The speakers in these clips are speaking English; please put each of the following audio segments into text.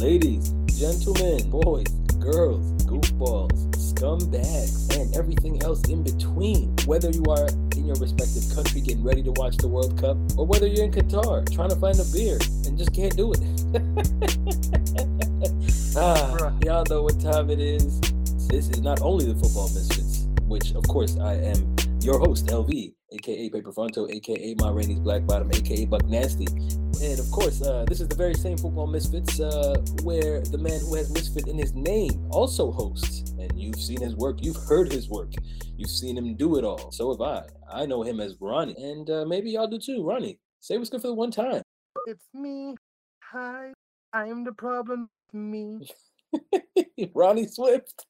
ladies, gentlemen, boys, girls, goofballs, scumbags, and everything else in between. Whether you are in your respective country getting ready to watch the World Cup, or whether you're in Qatar trying to find a beer and just can't do it. ah, y'all know what time it is. This is not only the Football Misfits, which of course I am your host, LV, aka Paper Fronto, aka My Rainey's Black Bottom, aka Buck Nasty. And of course, uh, this is the very same Football Misfits uh, where the man who has Misfit in his name also hosts. And you've seen his work, you've heard his work, you've seen him do it all. So have I. I know him as Ronny, and uh, maybe y'all do too. Ronny, say what's good for the one time. It's me. Hi. I'm the problem. Me. Ronny Swift.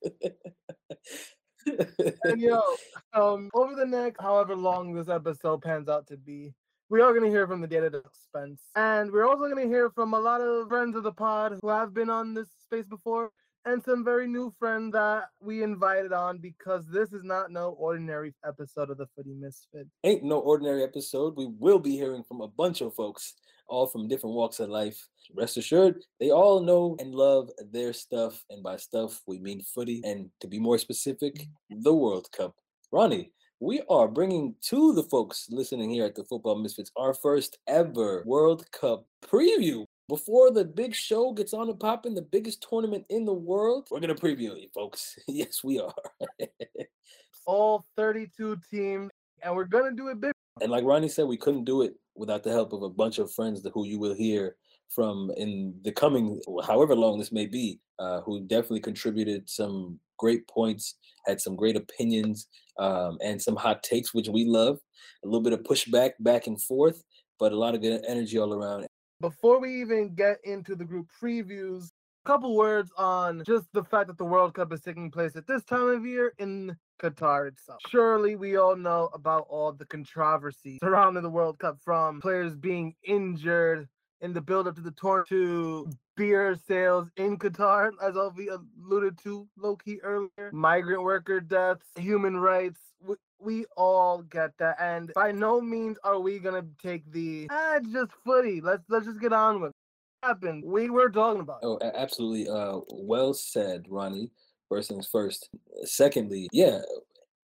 and yo, um, over the next however long this episode pans out to be, we are going to hear from the data desk Spence. And we're also going to hear from a lot of friends of the pod who have been on this space before and some very new friends that we invited on because this is not no ordinary episode of the Footy Misfit. Ain't no ordinary episode. We will be hearing from a bunch of folks, all from different walks of life. Rest assured, they all know and love their stuff. And by stuff, we mean footy. And to be more specific, the World Cup. Ronny, we are bringing to the folks listening here at the Football Misfits our first ever World Cup preview. Before the big show gets on and popping, the biggest tournament in the world, we're going to preview it, folks. yes, we are. All 32 teams, and we're going to do it big. And like Ronny said, we couldn't do it without the help of a bunch of friends who you will hear from in the coming, however long this may be, uh, who definitely contributed some great points, had some great opinions, um, and some hot takes, which we love. A little bit of pushback back and forth, but a lot of good energy all around. Before we even get into the group previews, a couple words on just the fact that the World Cup is taking place at this time of year in Qatar itself. Surely we all know about all the controversy surrounding the World Cup from players being injured in the build up to the tournament to beer sales in Qatar, as LV alluded to low key earlier, migrant worker deaths, human rights. We, we all get that, and by no means are we gonna take the ah, it's just footy. Let's let's just get on with it. Happened. We were talking about. Oh, absolutely. Uh, well said, Ronny. First things first. Secondly, yeah,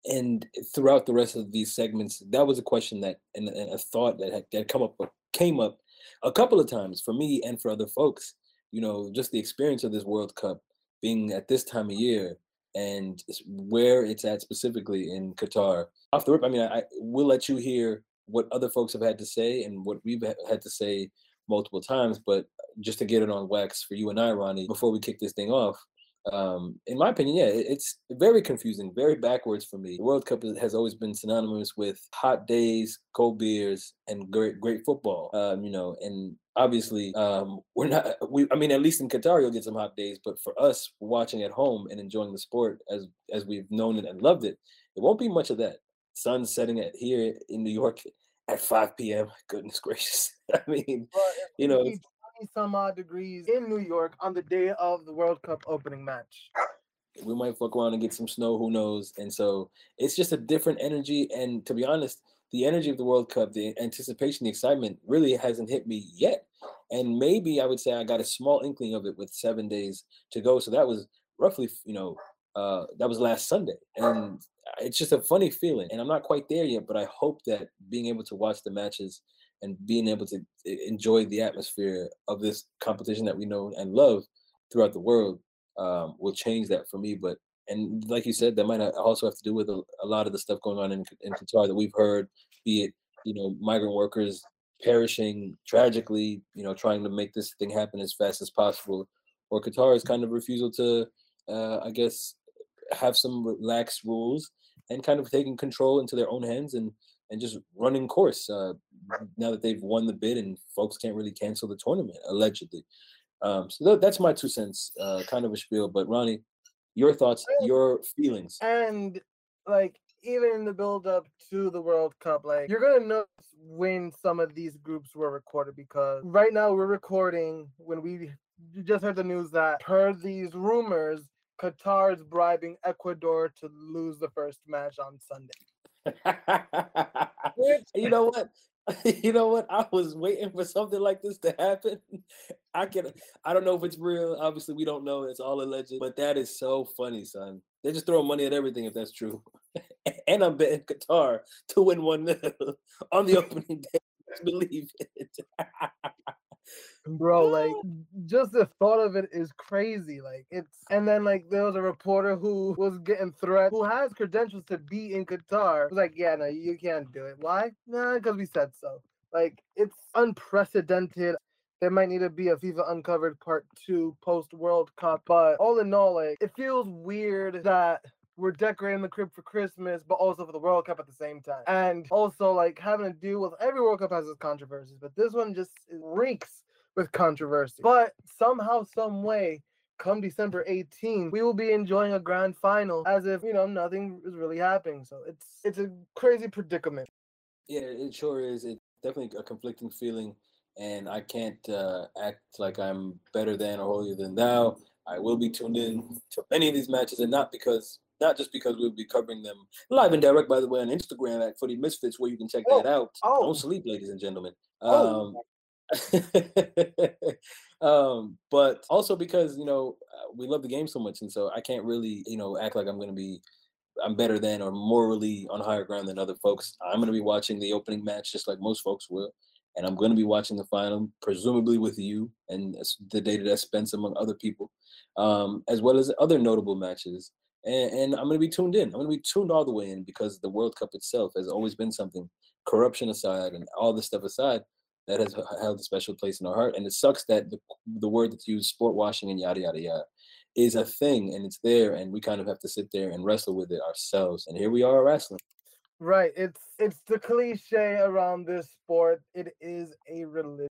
and throughout the rest of these segments, that was a question that and, and a thought that had that come up came up a couple of times for me and for other folks. You know, just the experience of this World Cup being at this time of year and where it's at specifically in Qatar. Off the rip, I mean, I, I will let you hear what other folks have had to say and what we've had to say multiple times. But just to get it on wax for you and I, Ronny, before we kick this thing off, um, in my opinion, yeah, it's very confusing, very backwards for me. The World Cup has always been synonymous with hot days, cold beers, and great great football. Um, you know, and obviously, um, we're not. We, I mean, at least in Qatar, you'll get some hot days, but for us watching at home and enjoying the sport as as we've known it and loved it, it won't be much of that. Sun setting at here in New York at 5 p.m. Goodness gracious! I mean, you know some odd degrees in New York on the day of the World Cup opening match. We might fuck around and get some snow, who knows? And so it's just a different energy. And to be honest, the energy of the World Cup, the anticipation, the excitement really hasn't hit me yet. And maybe I would say I got a small inkling of it with seven days to go. So that was roughly, you know, uh, that was last Sunday. And it's just a funny feeling. And I'm not quite there yet, but I hope that being able to watch the matches and being able to enjoy the atmosphere of this competition that we know and love throughout the world um, will change that for me. But and like you said, that might also have to do with a, a lot of the stuff going on in, in Qatar that we've heard, be it you know migrant workers perishing tragically, you know, trying to make this thing happen as fast as possible, or Qatar's kind of refusal to, uh, I guess, have some relaxed rules and kind of taking control into their own hands and and just running course uh, now that they've won the bid and folks can't really cancel the tournament allegedly. Um, so th- that's my two cents, uh, kind of a spiel. But Ronny, your thoughts, your feelings, and like even in the build up to the World Cup, like you're gonna notice when some of these groups were recorded because right now we're recording when we just heard the news that per these rumors, Qatar is bribing Ecuador to lose the first match on Sunday. you know what? you know what? I was waiting for something like this to happen. I can I don't know if it's real. Obviously, we don't know. It's all alleged. But that is so funny, son. They just throw money at everything if that's true. and I'm betting Qatar to win one on the opening day. Believe it. Bro, like just the thought of it is crazy. Like it's and then like there was a reporter who was getting threat who has credentials to be in Qatar. Was like, yeah, no, you can't do it. Why? Nah, because we said so. Like it's unprecedented. There might need to be a FIFA Uncovered Part Two post World Cup, but all in all, like it feels weird that we're decorating the crib for Christmas, but also for the World Cup at the same time. And also like having to deal with every World Cup has its controversies, but this one just reeks with controversy. But somehow, some way, come December 18, we will be enjoying a grand final as if you know nothing is really happening. So it's it's a crazy predicament. Yeah, it sure is. It's definitely a conflicting feeling, and I can't uh, act like I'm better than or holier than thou. I will be tuned in to many of these matches, and not because not just because we'll be covering them live and direct, by the way, on Instagram at Footy Misfits, where you can check oh, that out. Oh. Don't sleep, ladies and gentlemen. Oh. Um, um, but also because you know uh, we love the game so much, and so I can't really you know act like I'm going to be I'm better than or morally on higher ground than other folks. I'm going to be watching the opening match just like most folks will, and I'm going to be watching the final, presumably with you and the data desk Spence among other people, um, as well as other notable matches. And, and I'm going to be tuned in. I'm going to be tuned all the way in because the World Cup itself has always been something. Corruption aside and all this stuff aside, that has held a special place in our heart. And it sucks that the, the word that's used, sport washing and yada, yada, yada, is a thing and it's there. And we kind of have to sit there and wrestle with it ourselves. And here we are wrestling. Right. It's it's the cliche around this sport. It is a religion.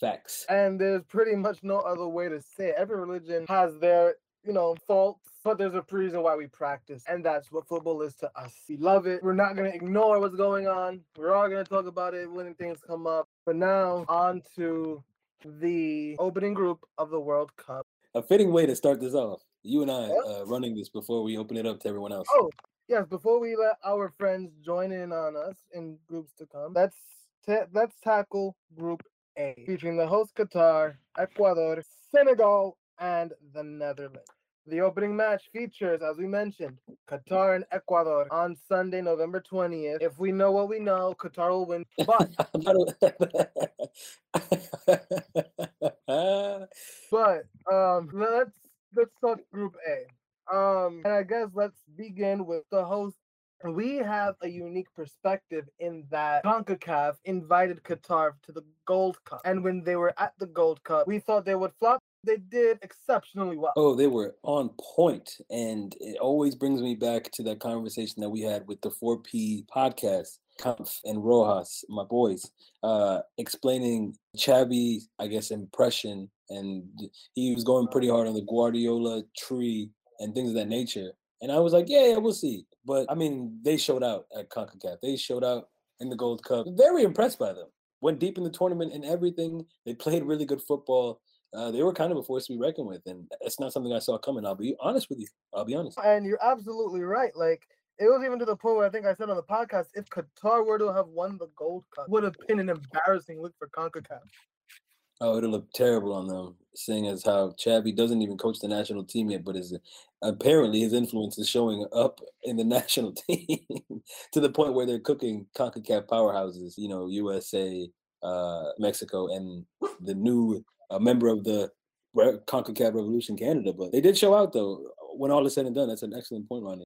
Facts. And there's pretty much no other way to say it. Every religion has their, you know, faults, but there's a reason why we practice. And that's what football is to us. We love it. We're not going to ignore what's going on. We're all going to talk about it when things come up. But now on to the opening group of the World Cup. A fitting way to start this off. You and I uh, running this before we open it up to everyone else. Oh, yes. Before we let our friends join in on us in groups to come, let's ta- let's tackle Group A, featuring the host Qatar, Ecuador, Senegal, and the Netherlands. The opening match features, as we mentioned, Qatar and Ecuador on Sunday, November 20th. If we know what we know, Qatar will win. But but um let's let's talk group A. Um and I guess let's begin with the host. We have a unique perspective in that CONCACAF invited Qatar to the Gold Cup. And when they were at the Gold Cup, we thought they would flop they did exceptionally well. Oh, they were on point, and it always brings me back to that conversation that we had with the 4P podcast. Kampf and Rojas, my boys, uh, explaining Xavi, I guess, impression, and he was going pretty hard on the Guardiola tree and things of that nature. And I was like, yeah, yeah, we'll see. But I mean, they showed out at CONCACAF. They showed out in the Gold Cup. Very impressed by them. Went deep in the tournament and everything. They played really good football uh, they were kind of a force to be reckoned with, and it's not something I saw coming. I'll be honest with you. I'll be honest. And you're absolutely right. Like it was even to the point where I think I said on the podcast, if Qatar were to have won the Gold Cup, would have been an embarrassing look for Concacaf. Oh, it'll look terrible on them, seeing as how Xavi doesn't even coach the national team yet, but is apparently his influence is showing up in the national team to the point where they're cooking CONCACAF powerhouses, you know, USA, uh, Mexico, and the new a member of the CONCACAF Revolution Canada. But they did show out though. When all is said and done, that's an excellent point, Ronny.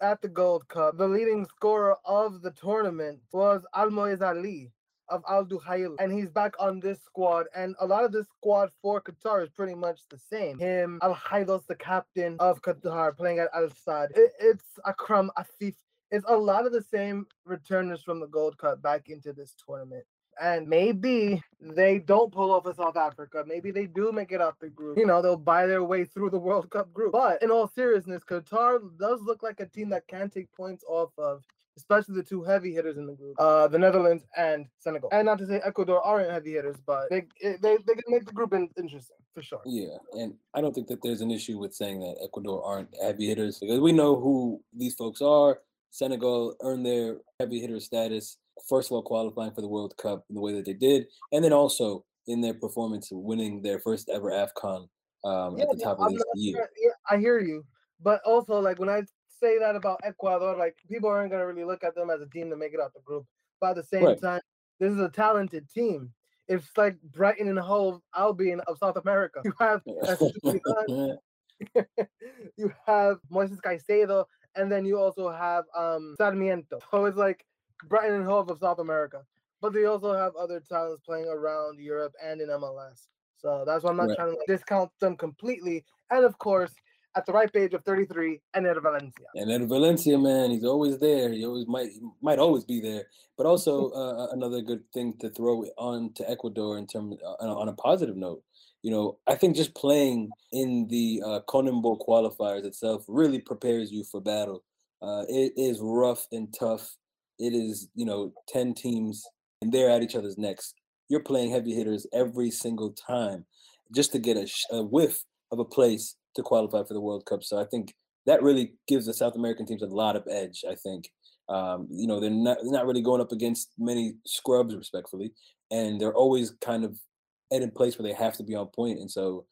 At the Gold Cup, the leading scorer of the tournament was Almoez Ali of Al Duhail, and he's back on this squad. And a lot of this squad for Qatar is pretty much the same. Him, Al Haidos, the captain of Qatar, playing at Al Sadd. It, it's Akram Afif. It's a lot of the same returners from the Gold Cup back into this tournament and maybe they don't pull off a South Africa. Maybe they do make it out the group. You know, they'll buy their way through the World Cup group. But in all seriousness, Qatar does look like a team that can take points off of especially the two heavy hitters in the group, uh, the Netherlands and Senegal. And not to say Ecuador aren't heavy hitters, but they they they can make the group interesting for sure. Yeah, and I don't think that there's an issue with saying that Ecuador aren't heavy hitters because we know who these folks are. Senegal earned their heavy hitter status, first of all, qualifying for the World Cup in the way that they did, and then also in their performance winning their first ever AFCON um, yeah, at the top of this year. Yeah, I hear you. But also, like, when I say that about Ecuador, like, people aren't going to really look at them as a team to make it out the group. But at the same right. time, this is a talented team. It's like Brighton and Hove Albion of South America. You have you have Moises Caicedo, and then you also have um Sarmiento. So it's like Brighton and Hove of South America. But they also have other talents playing around Europe and in MLS. So that's why I'm not right. trying to discount them completely. And of course, at the ripe age of 33, Enner Valencia. And Enner Valencia, man, he's always there. He always might might always be there. But also uh, another good thing to throw on to Ecuador in terms uh, on a positive note you know, I think just playing in the uh, CONMEBOL qualifiers itself really prepares you for battle. Uh, it is rough and tough. It is, you know, 10 teams and they're at each other's necks. You're playing heavy hitters every single time just to get a, a whiff of a place to qualify for the World Cup. So I think that really gives the South American teams a lot of edge, I think. Um, you know, they're not, they're not really going up against many scrubs, respectfully, and they're always kind of at a place where they have to be on point. And so,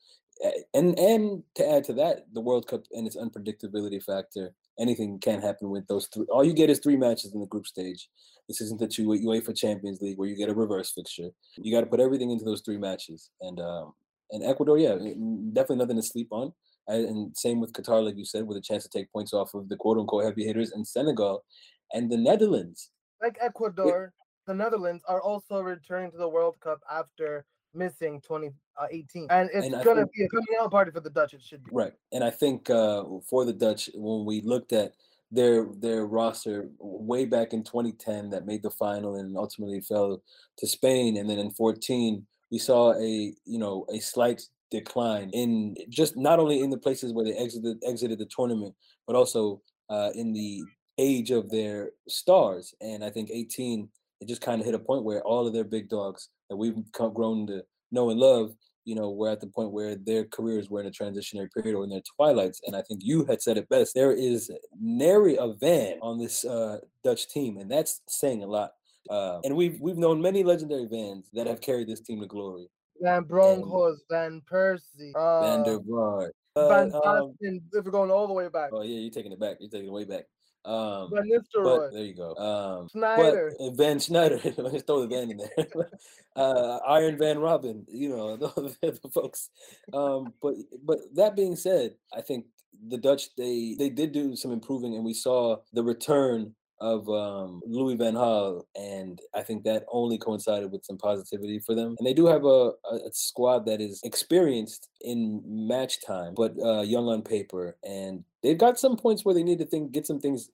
and and to add to that, the World Cup and its unpredictability factor. Anything can happen with those three. All you get is three matches in the group stage. This isn't the two UEFA Champions League where you get a reverse fixture. You got to put everything into those three matches. And um, and Ecuador, yeah, definitely nothing to sleep on. And same with Qatar, like you said, with a chance to take points off of the quote unquote heavy hitters, and Senegal and the Netherlands. Like Ecuador, the Netherlands are also returning to the World Cup after missing 2018 uh, and it's and gonna think, be a coming out party for the dutch it should be. Right and i think uh, for the dutch when we looked at their their roster way back in 2010 that made the final and ultimately fell to spain and then in 14 we saw a you know a slight decline in just not only in the places where they exited exited the tournament but also uh, in the age of their stars. And i think 18 it just kind of hit a point where all of their big dogs that we've come, grown to know and love, you know, we're at the point where their careers were in a transitionary period or in their twilights. And I think you had said it best. There is nary a van on this uh, Dutch team, and that's saying a lot. Uh, and we've we've known many legendary vans that have carried this team to glory. Van Bronckhorst, Van Persie, uh, Van der Vaart, Van um, if we're going all the way back. Oh yeah, you're taking it back. You're taking it way back. Um, Nistelrooy. there you go. Um. But, Van Schneider. Let's throw the Van in there. uh, Arjen van Robben. You know, those the folks. Um, but but that being said, I think the Dutch they they did do some improving, and we saw the return of um, Louis Van Gaal, and I think that only coincided with some positivity for them. And they do have a, a squad that is experienced in match time, but uh, young on paper, and they've got some points where they need to think get some things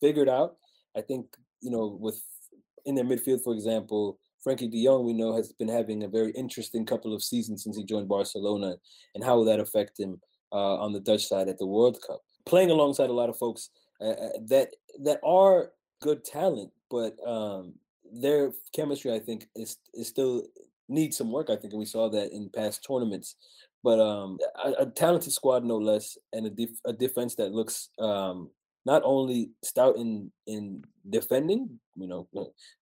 figured out. I think you know with in their midfield, for example. Frenkie de Jong, we know, has been having a very interesting couple of seasons since he joined Barcelona, and how will that affect him uh, on the Dutch side at the World Cup? Playing alongside a lot of folks uh, uh, that that are good talent, but um, their chemistry, I think, is is still needs some work. I think, and we saw that in past tournaments. But um, a, a talented squad, no less, and a, def- a defense that looks um, not only stout in in defending, you know,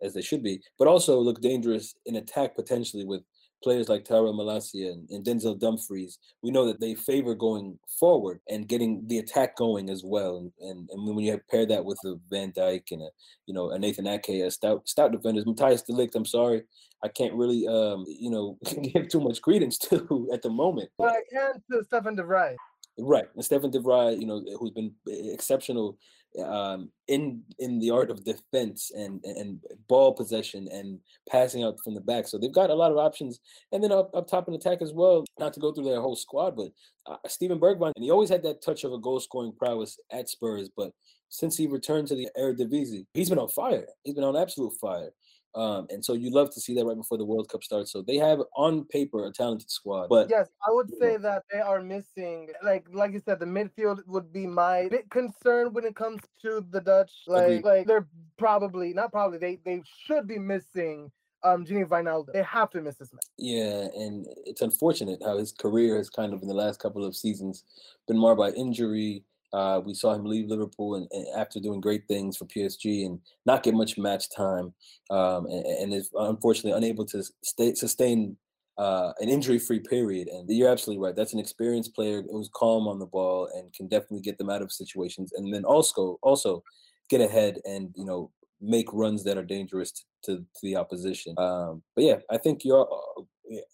as they should be, but also look dangerous in attack potentially with players like Tyrell Malacia and, and, Denzel Dumfries, we know that they favor going forward and getting the attack going as well. And and, and when you have paired that with a Van Dijk and a you know a Nathan Ake, a stout stout defenders, Matthijs de Ligt, I'm sorry, I can't really um you know give too much credence to at the moment. But I can to Stefan de Vrij. Right, and Stefan de Vrij, you know, who's been exceptional um, in in the art of defense and and ball possession and passing out from the back. So they've got a lot of options, and then up, up top in attack as well. Not to go through their whole squad, but uh, Steven Bergwijn, and he always had that touch of a goal scoring prowess at Spurs, but since he returned to the Eredivisie, he's been on fire. He's been on absolute fire. Um, and so you love to see that right before the World Cup starts. So they have on paper a talented squad. But yes, I would say that they are missing like like you said, the midfield would be my bit concern when it comes to the Dutch. Like Agreed. like they're probably not probably they they should be missing um Gini Wijnaldum. They have to miss this man. Yeah, and it's unfortunate how his career has kind of in the last couple of seasons been marred by injury. Uh, we saw him leave Liverpool and, and, after doing great things for PSG and not get much match time, um, and, and, is unfortunately unable to stay, sustain uh, an injury-free period. And you're absolutely right. That's an experienced player who's calm on the ball and can definitely get them out of situations. And then also also get ahead and you know make runs that are dangerous to, to, to the opposition. Um, but yeah, I think you're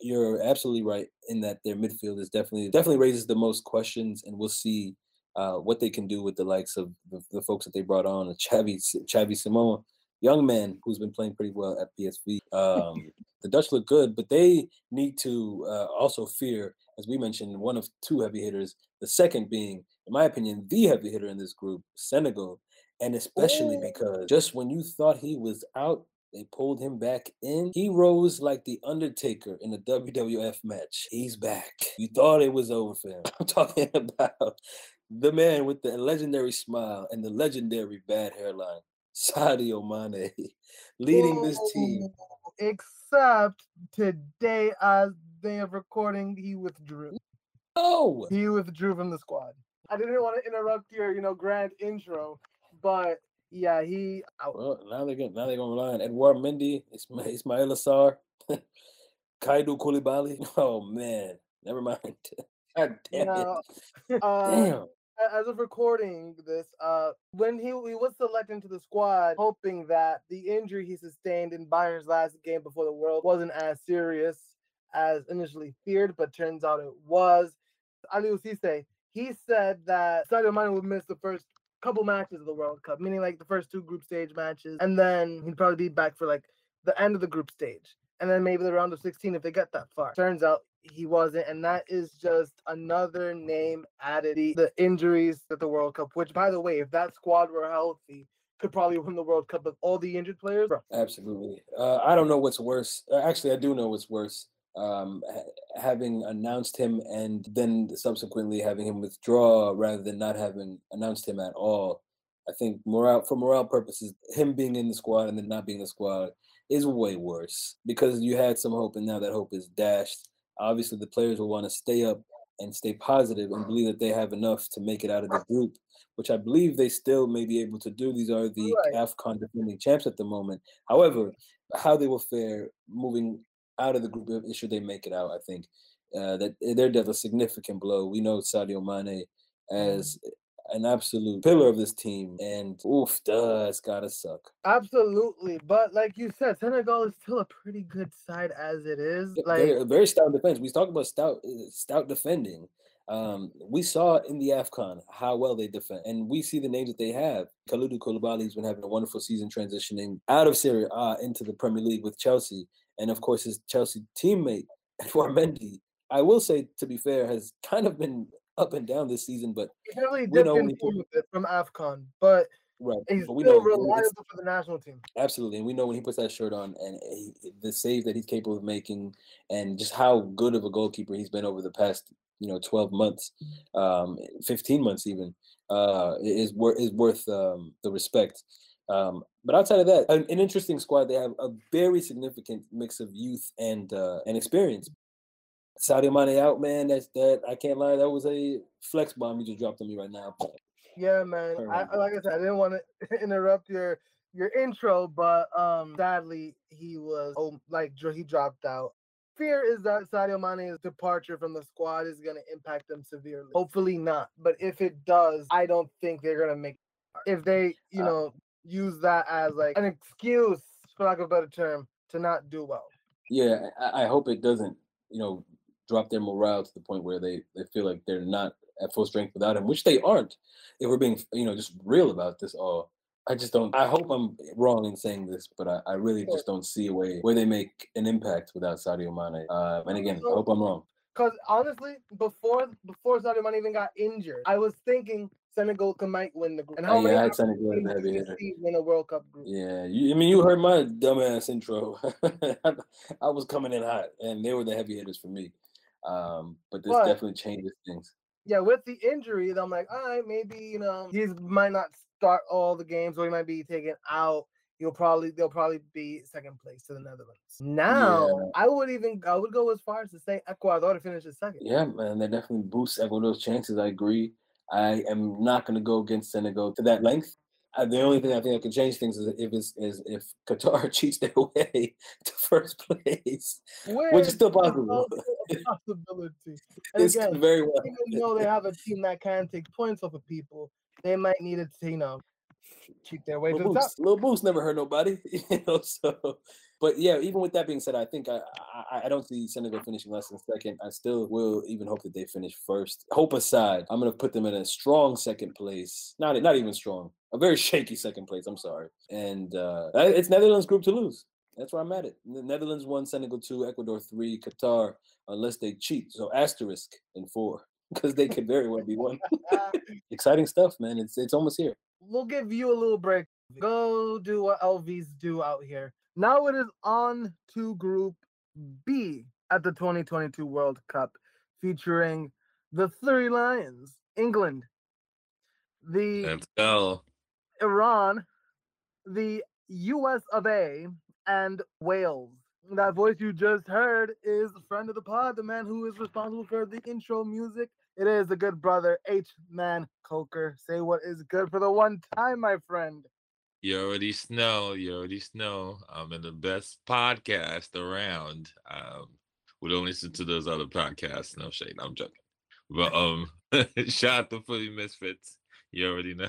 you're absolutely right in that their midfield is definitely definitely raises the most questions, and we'll see uh, what they can do with the likes of the, the folks that they brought on, Xavi Xavi Simons, young man who's been playing pretty well at PSV. Um, the Dutch look good, but they need to uh, also fear, as we mentioned, one of two heavy hitters. The second being, in my opinion, the heavy hitter in this group, Senegal, and especially because just when you thought he was out, they pulled him back in. He rose like the Undertaker in a WWF match. He's back. You thought it was over for him. I'm talking about the man with the legendary smile and the legendary bad hairline, Sadio Mane, leading this team. Except today, as day of recording, he withdrew. Oh, he withdrew from the squad. I didn't want to interrupt your, you know, grand intro, but yeah, he. Well, now they're gonna now they're gonna rely on Edouard Mendy, Ismail, Ismaila Sarr, Kalidou Koulibaly. Oh man, never mind. God damn now, it. Uh, damn as of recording this, uh, when he, he was selected into the squad, hoping that the injury he sustained in Bayern's last game before the World wasn't as serious as initially feared, but turns out it was. Aliou Cisse, he said that Sadio Mane would miss the first couple matches of the World Cup, meaning like the first two group stage matches, and then he'd probably be back for like the end of the group stage, and then maybe the round of 16 if they get that far. Turns out he wasn't, and that is just another name added. The, the injuries at the World Cup, which by the way, if that squad were healthy, could probably win the World Cup with all the injured players. Absolutely. Uh, I don't know what's worse. Uh, actually, I do know what's worse. Um, ha- having announced him and then subsequently having him withdraw rather than not having announced him at all. I think morale for morale purposes, him being in the squad and then not being in the squad is way worse because you had some hope and now that hope is dashed obviously the players will want to stay up and stay positive and believe that they have enough to make it out of the group, which I believe they still may be able to do. These are the right. AFCON defending champs at the moment. However, how they will fare moving out of the group should they make it out, I think uh, that they're dealt a significant blow. We know Sadio Mane as mm an absolute pillar of this team. And oof, duh, it's gotta suck. Absolutely. But like you said, Senegal is still a pretty good side as it is. Like They're very stout defense. We talked about stout uh, stout defending. Um, we saw in the AFCON how well they defend, and we see the names that they have. Kalidou Koulibaly's been having a wonderful season transitioning out of Serie A into the Premier League with Chelsea, and of course his Chelsea teammate Edouard Mendy. I will say, to be fair, has kind of been up and down this season, but he's really different from AFCON, but right. he's but we still know reliable for the national team. Absolutely, and we know when he puts that shirt on and he, the save that he's capable of making, and just how good of a goalkeeper he's been over the past you know 12 months, um, 15 months even, uh, is worth is worth um, the respect. Um, but outside of that, an, an, interesting squad. They have a very significant mix of youth and uh, and experience. Sadio Mane out, man. That's that. I can't lie. That was a flex bomb you just dropped on me right now. Yeah, man. I, like I said, I didn't want to interrupt your your intro, but um, sadly he was oh, like he dropped out. Fear is that Sadio Mane's departure from the squad is going to impact them severely. Hopefully not, but if it does, I don't think they're going to make. If they, you uh, know, use that as like an excuse, for lack of a better term, to not do well. Yeah, I, I hope it doesn't. You know, drop their morale to the point where they, they feel like they're not at full strength without him, which they aren't. If we're being, you know, just real about this all. I just don't. I hope I'm wrong in saying this, but I, I really just don't see a way where they make an impact without Sadio Mane. Uh, and again, I hope I'm wrong. Because honestly, before before Sadio Mane even got injured, I was thinking Senegal can might win the group. And how uh, yeah, I had Senegal as heavy hitter. Win a World Cup group. Yeah, you, I mean, you heard my dumbass intro. I was coming in hot, and they were the heavy hitters for me. Um, but this but, definitely changes things. Yeah, with the injury, I'm like, all right, maybe you know he might not start all the games, or he might be taken out. He'll probably they'll probably be second place to the Netherlands. Now, yeah. I would even I would go as far as to say Ecuador to finish the second. Yeah, man, that definitely boosts Ecuador's chances. I agree. I am not going to go against Senegal to that length. Uh, the only thing I think I can change things is if is if Qatar cheats their way to first place, Where which is still possible. Possibility. And it's again, very well. Even though they have a team that can take points off of people, they might need it to you know cheat their way to the top. Little boost never hurt nobody, you know. So but yeah, even with that being said, I think I, I, I don't see Senegal finishing less than second. I still will even hope that they finish first. Hope aside, I'm gonna put them in a strong second place. Not not even strong, a very shaky second place. I'm sorry, and uh, it's Netherlands group to lose. That's where I'm at it. The Netherlands one, Senegal two, Ecuador three, Qatar unless they cheat. So asterisk in four because they could very well be one. Exciting stuff, man. It's it's almost here. We'll give you a little break. Go do what LVs do out here. Now it is on to Group B at the 2022 World Cup, featuring the Three Lions, England, the. Iran, the US of A, and Wales. That voice you just heard is a friend of the pod, the man who is responsible for the intro music. It is the good brother H Man Coker. Say what is good for the one time, my friend. You already know. You already know. I'm in the best podcast around. Um, we don't listen to those other podcasts. No shade. I'm joking. But um, shout out to Footy Misfits. You already know.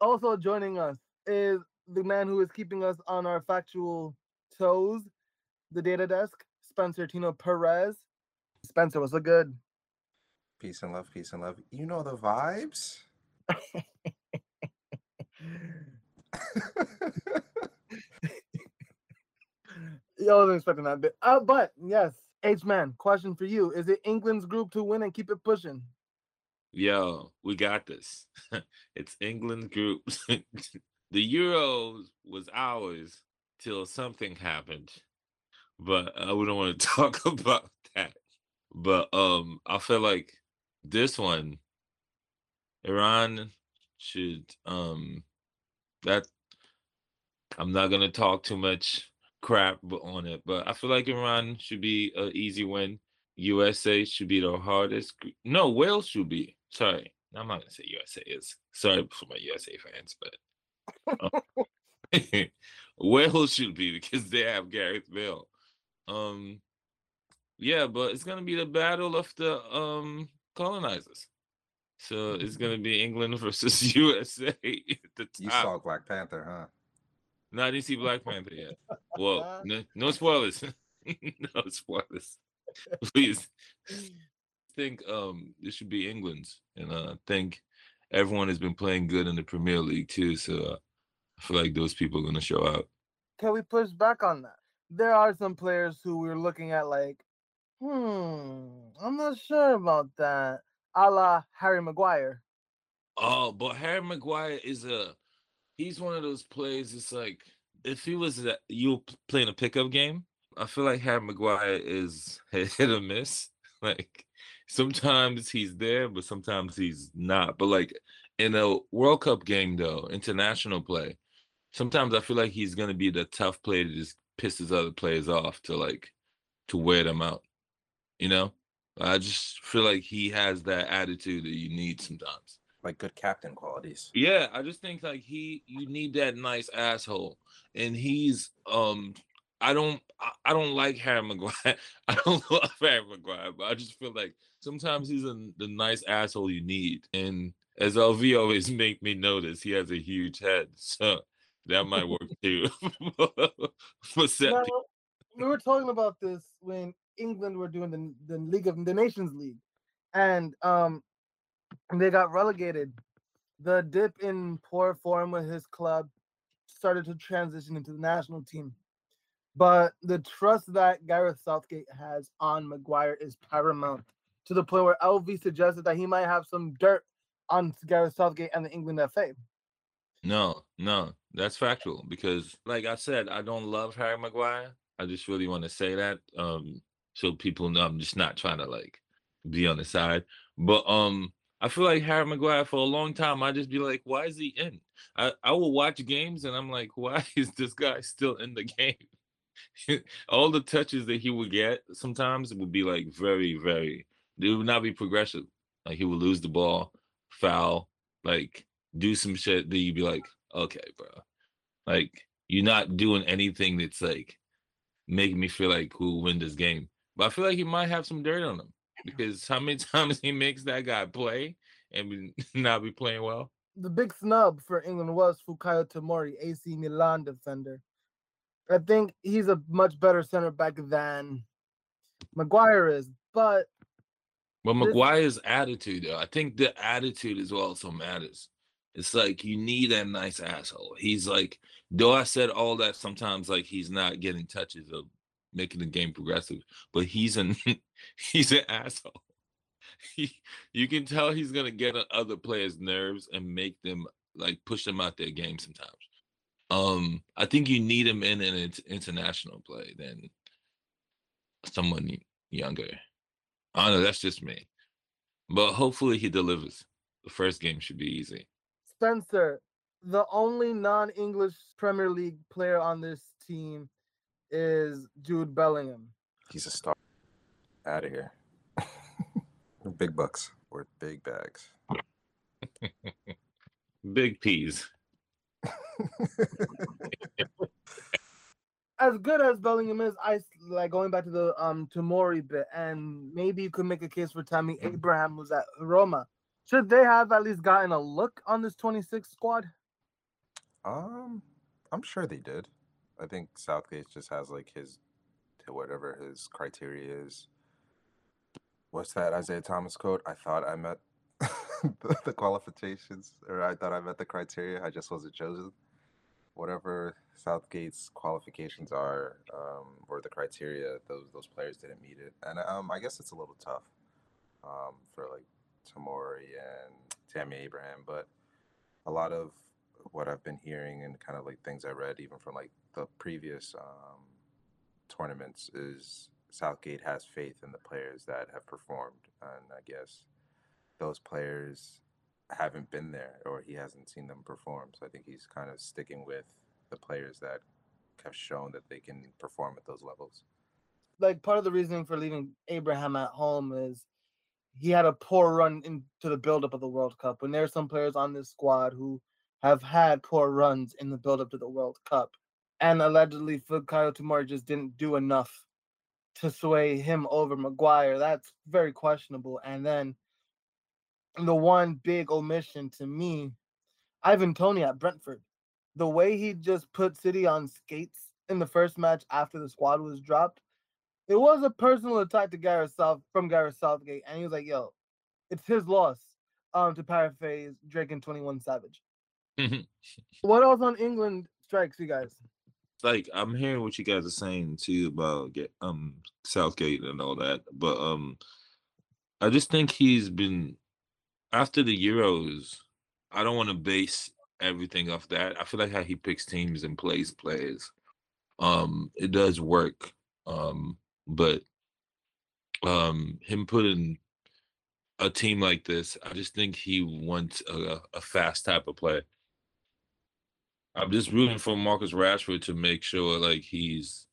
Also joining us is the man who is keeping us on our factual toes, the data desk, Spencer Tino Perez. Spencer, what's so good? Peace and love, peace and love. You know the vibes. I wasn't expecting that bit. Uh, but yes, H man, question for you: Is it England's group to win and keep it pushing? Yo, we got this. it's England group. the Euros was ours till something happened, but I wouldn't want to talk about that. But um, I feel like this one, Iran should um that I'm not gonna talk too much crap on it, but I feel like Iran should be an easy win. USA should be the hardest. No, Wales should be. Sorry, I'm not gonna say USA is. Sorry for my USA fans, but um, Wales should be because they have Gareth Bale. Um, yeah, but it's gonna be the battle of the um colonizers. So it's gonna be England versus USA. you saw Black Panther, huh? No, I didn't see Black Panther yet. Well, no, no spoilers. no spoilers. Please. I think um this should be England's, and uh, I think everyone has been playing good in the Premier League too. So uh, I feel like those people are gonna show out. Can we push back on that? There are some players who we're looking at like, hmm, I'm not sure about that a la Harry Maguire. Oh, but Harry Maguire is a he's one of those plays. It's like if he was a, you playing a pickup game, I feel like Harry Maguire is hit or miss. Like sometimes he's there, but sometimes he's not. But like in a World Cup game, though, international play, sometimes I feel like he's gonna be the tough player to just piss his other players off to like to wear them out. You know? I just feel like he has that attitude that you need sometimes. Like good captain qualities. Yeah, I just think like he you need that nice asshole. And he's um I don't I don't like Harry Maguire. I don't love Harry Maguire, but I just feel like sometimes he's a, the nice asshole you need. And as LV always make me notice, he has a huge head. So that might work too. for set now, we were talking about this when England were doing the, the League of the Nations League, and um, they got relegated. The dip in poor form with his club started to transition into the national team. But the trust that Gareth Southgate has on Maguire is paramount to the point where LV suggested that he might have some dirt on Gareth Southgate and the England FA. No, no, that's factual because, like I said, I don't love Harry Maguire. I just really want to say that. Um, so people know I'm just not trying to like be on the side. But um I feel like Harry Maguire for a long time, I just be like, why is he in? I, I will watch games and I'm like, why is this guy still in the game? All the touches that he would get sometimes would be like very, very, they would not be progressive. Like he would lose the ball foul, like do some shit that you'd be like, okay, bro. Like you're not doing anything that's like making me feel like who'll win this game. But I feel like he might have some dirt on him because how many times he makes that guy play and not be playing well? The big snub for England was Fikayo Tomori, AC Milan defender. I think he's a much better center back than Maguire is, but But This- attitude, though, I think the attitude as well also matters. It's like you need that nice asshole. He's like, though I said all that sometimes, like he's not getting touches of making the game progressive, but he's an he's an asshole. He, you can tell he's gonna get on other players' nerves and make them like push them out their game sometimes. Um, I think you need him in an int- international play than someone younger. I don't know. That's just me. But hopefully he delivers. The first game should be easy. Spencer, the only non-English Premier League player on this team is Jude Bellingham. He's a star. Out of here. big bucks worth big bags. Big peas. As good as Bellingham is, I like going back to the um Tomori bit, and maybe you could make a case for Tammy Abraham was at Roma. Should they have at least gotten a look on this 26 squad? Um, I'm sure they did. I think Southgate just has like his to whatever his criteria is. What's that Isaiah Thomas quote? I thought I met the, the qualifications, or I thought I met the criteria. I just wasn't chosen. Whatever Southgate's qualifications are, um, or the criteria, those those players didn't meet it, and um, I guess it's a little tough, um, for like Tomori and Tammy Abraham, but a lot of what I've been hearing and kind of like things I read, even from like the previous um, tournaments, is Southgate has faith in the players that have performed, and I guess those players haven't been there or he hasn't seen them perform. So I think he's kind of sticking with the players that have shown that they can perform at those levels. Like part of the reasoning for leaving Abraham at home is he had a poor run into the buildup of the World Cup. And there are some players on this squad who have had poor runs in the buildup to the World Cup. And allegedly, Fikayo Tomori just didn't do enough to sway him over Maguire. That's very questionable. And then the one big omission to me, Ivan Toney at Brentford. The way he just put City on skates in the first match after the squad was dropped, it was a personal attack to Gareth South from Gareth Southgate, and he was like, "Yo, it's his loss." Um, to paraphrase Drake and Twenty One Savage. What else on England strikes you guys? Like I'm hearing what you guys are saying too about um Southgate and all that, but um I just think he's been after the Euros. I don't want to base everything off that. I feel like how he picks teams and plays players, um, it does work. Um, but um, him putting a team like this, I just think he wants a, a fast type of play. I'm just rooting for Marcus Rashford to make sure like he's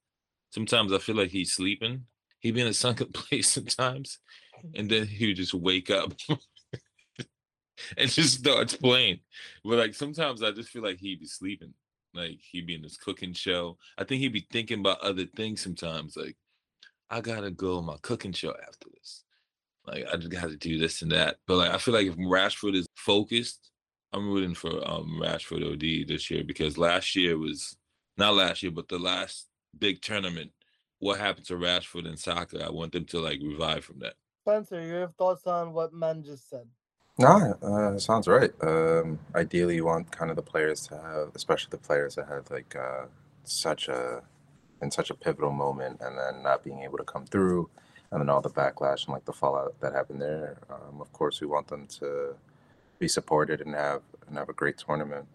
sometimes I feel like he's sleeping. He'd be in a sunken place sometimes, and then he would just wake up and just starts playing. But like sometimes I just feel like he'd be sleeping. Like he'd be in his cooking show. I think he'd be thinking about other things sometimes. Like, I gotta go my cooking show after this. Like I just gotta do this and that. But like I feel like if Rashford is focused, I'm rooting for um Rashford OD this year because last year was not last year, but the last big tournament. What happened to Rashford and Saka? I want them to like revive from that. Spencer, your thoughts on what man just said? No, uh, sounds right. Um, ideally, you want kind of the players to have, especially the players that have like uh, such a in such a pivotal moment, and then not being able to come through, and then all the backlash and like the fallout that happened there. Um, of course, we want them to be supported and have and have a great tournament.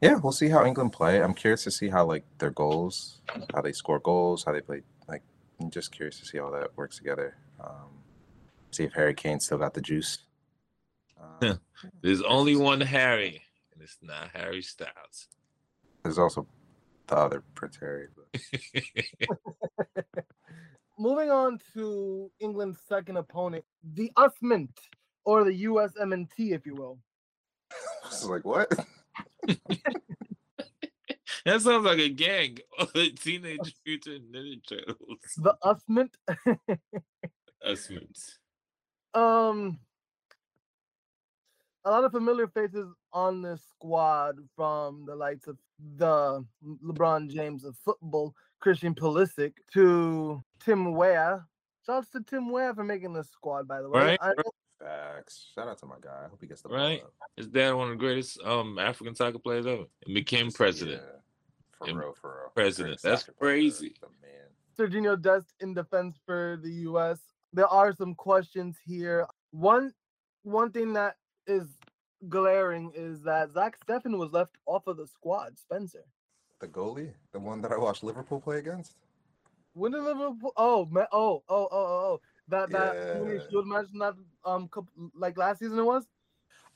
Yeah, we'll see how England play. I'm curious to see how like their goals, how they score goals, how they play. Like, I'm just curious to see how that works together. Um, see if Harry Kane still got the juice. Um, There's only one Harry, and it's not Harry Styles. There's also the other Prince Harry. But Moving on to England's second opponent, the Usment, or the USMNT, if you will. It's like what? That sounds like a gang. of Teenage Mutant Ninja Turtles. The USMNT. Usmans. um, a lot of familiar faces on this squad from the likes of the LeBron James of football, Christian Pulisic, to Tim Weah. Shouts to Tim Weah for making this squad, by the way. Right, I- right. Facts. Shout out to my guy. I hope he gets the Right. ball up. His dad, one of the greatest um African soccer players ever, and became president. Yeah, for And real, for real. president. That's soccer player, crazy. The man. Sergiño Dest in defense for the U.S. There are some questions here. One, one thing that is glaring is that Zach Steffen was left off of the squad. Spencer, The goalie, the one that I watched Liverpool play against. when did Liverpool? Oh, ma- oh, oh, oh, oh, oh. That that Tony Yeah. Shield match, not um, like last season it was.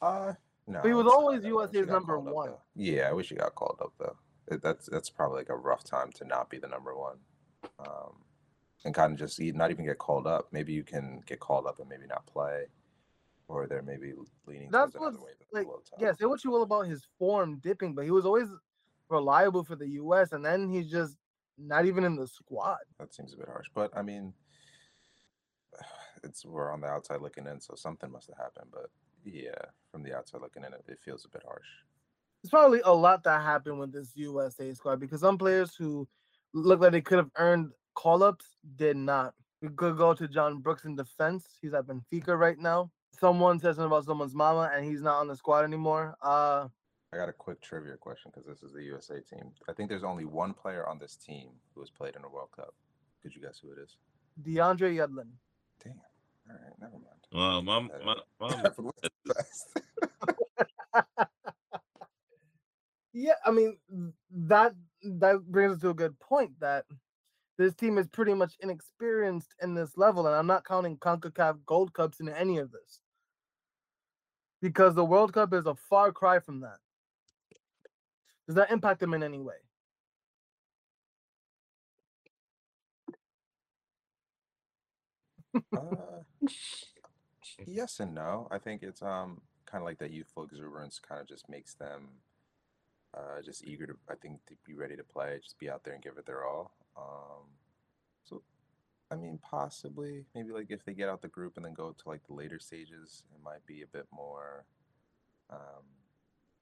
Uh no. he was always that. I wish he USA's number called up, one. Yeah, I wish he got called up though. It- That's that's probably like a rough time to not be the number one, um, and kind of just not even get called up. Maybe you can get called up and maybe not play, or they're maybe leaning That's what's, like. Yeah, say what you will about his form dipping, but he was always reliable for the U.S. and then he's just not even in the squad. that seems a bit harsh. But I mean, it's we're on the outside looking in, so something must have happened. But yeah, from the outside looking in, it, it feels a bit harsh. There's probably a lot that happened with this USA squad because some players who look like they could have earned call ups did not. We could go to John Brooks in defense. He's at Benfica right now. Someone says something about someone's mama and he's not on the squad anymore. Uh, I got a quick trivia question because this is the USA team. I think there's only one player on this team who has played in a World Cup. Could you guess who it is? DeAndre Yedlin. Damn. All right, never mind. Well, my my, my What's the best? Yeah, I mean that that brings us to a good point that this team is pretty much inexperienced in this level, and I'm not counting CONCACAF Gold Cups in any of this because the World Cup is a far cry from that. Does that impact them in any way? Uh, yes and no. I think it's um kind of like that youthful exuberance kind of just makes them uh just eager to I think to be ready to play, just be out there and give it their all. Um so I mean possibly maybe like if they get out the group and then go to like the later stages, it might be a bit more um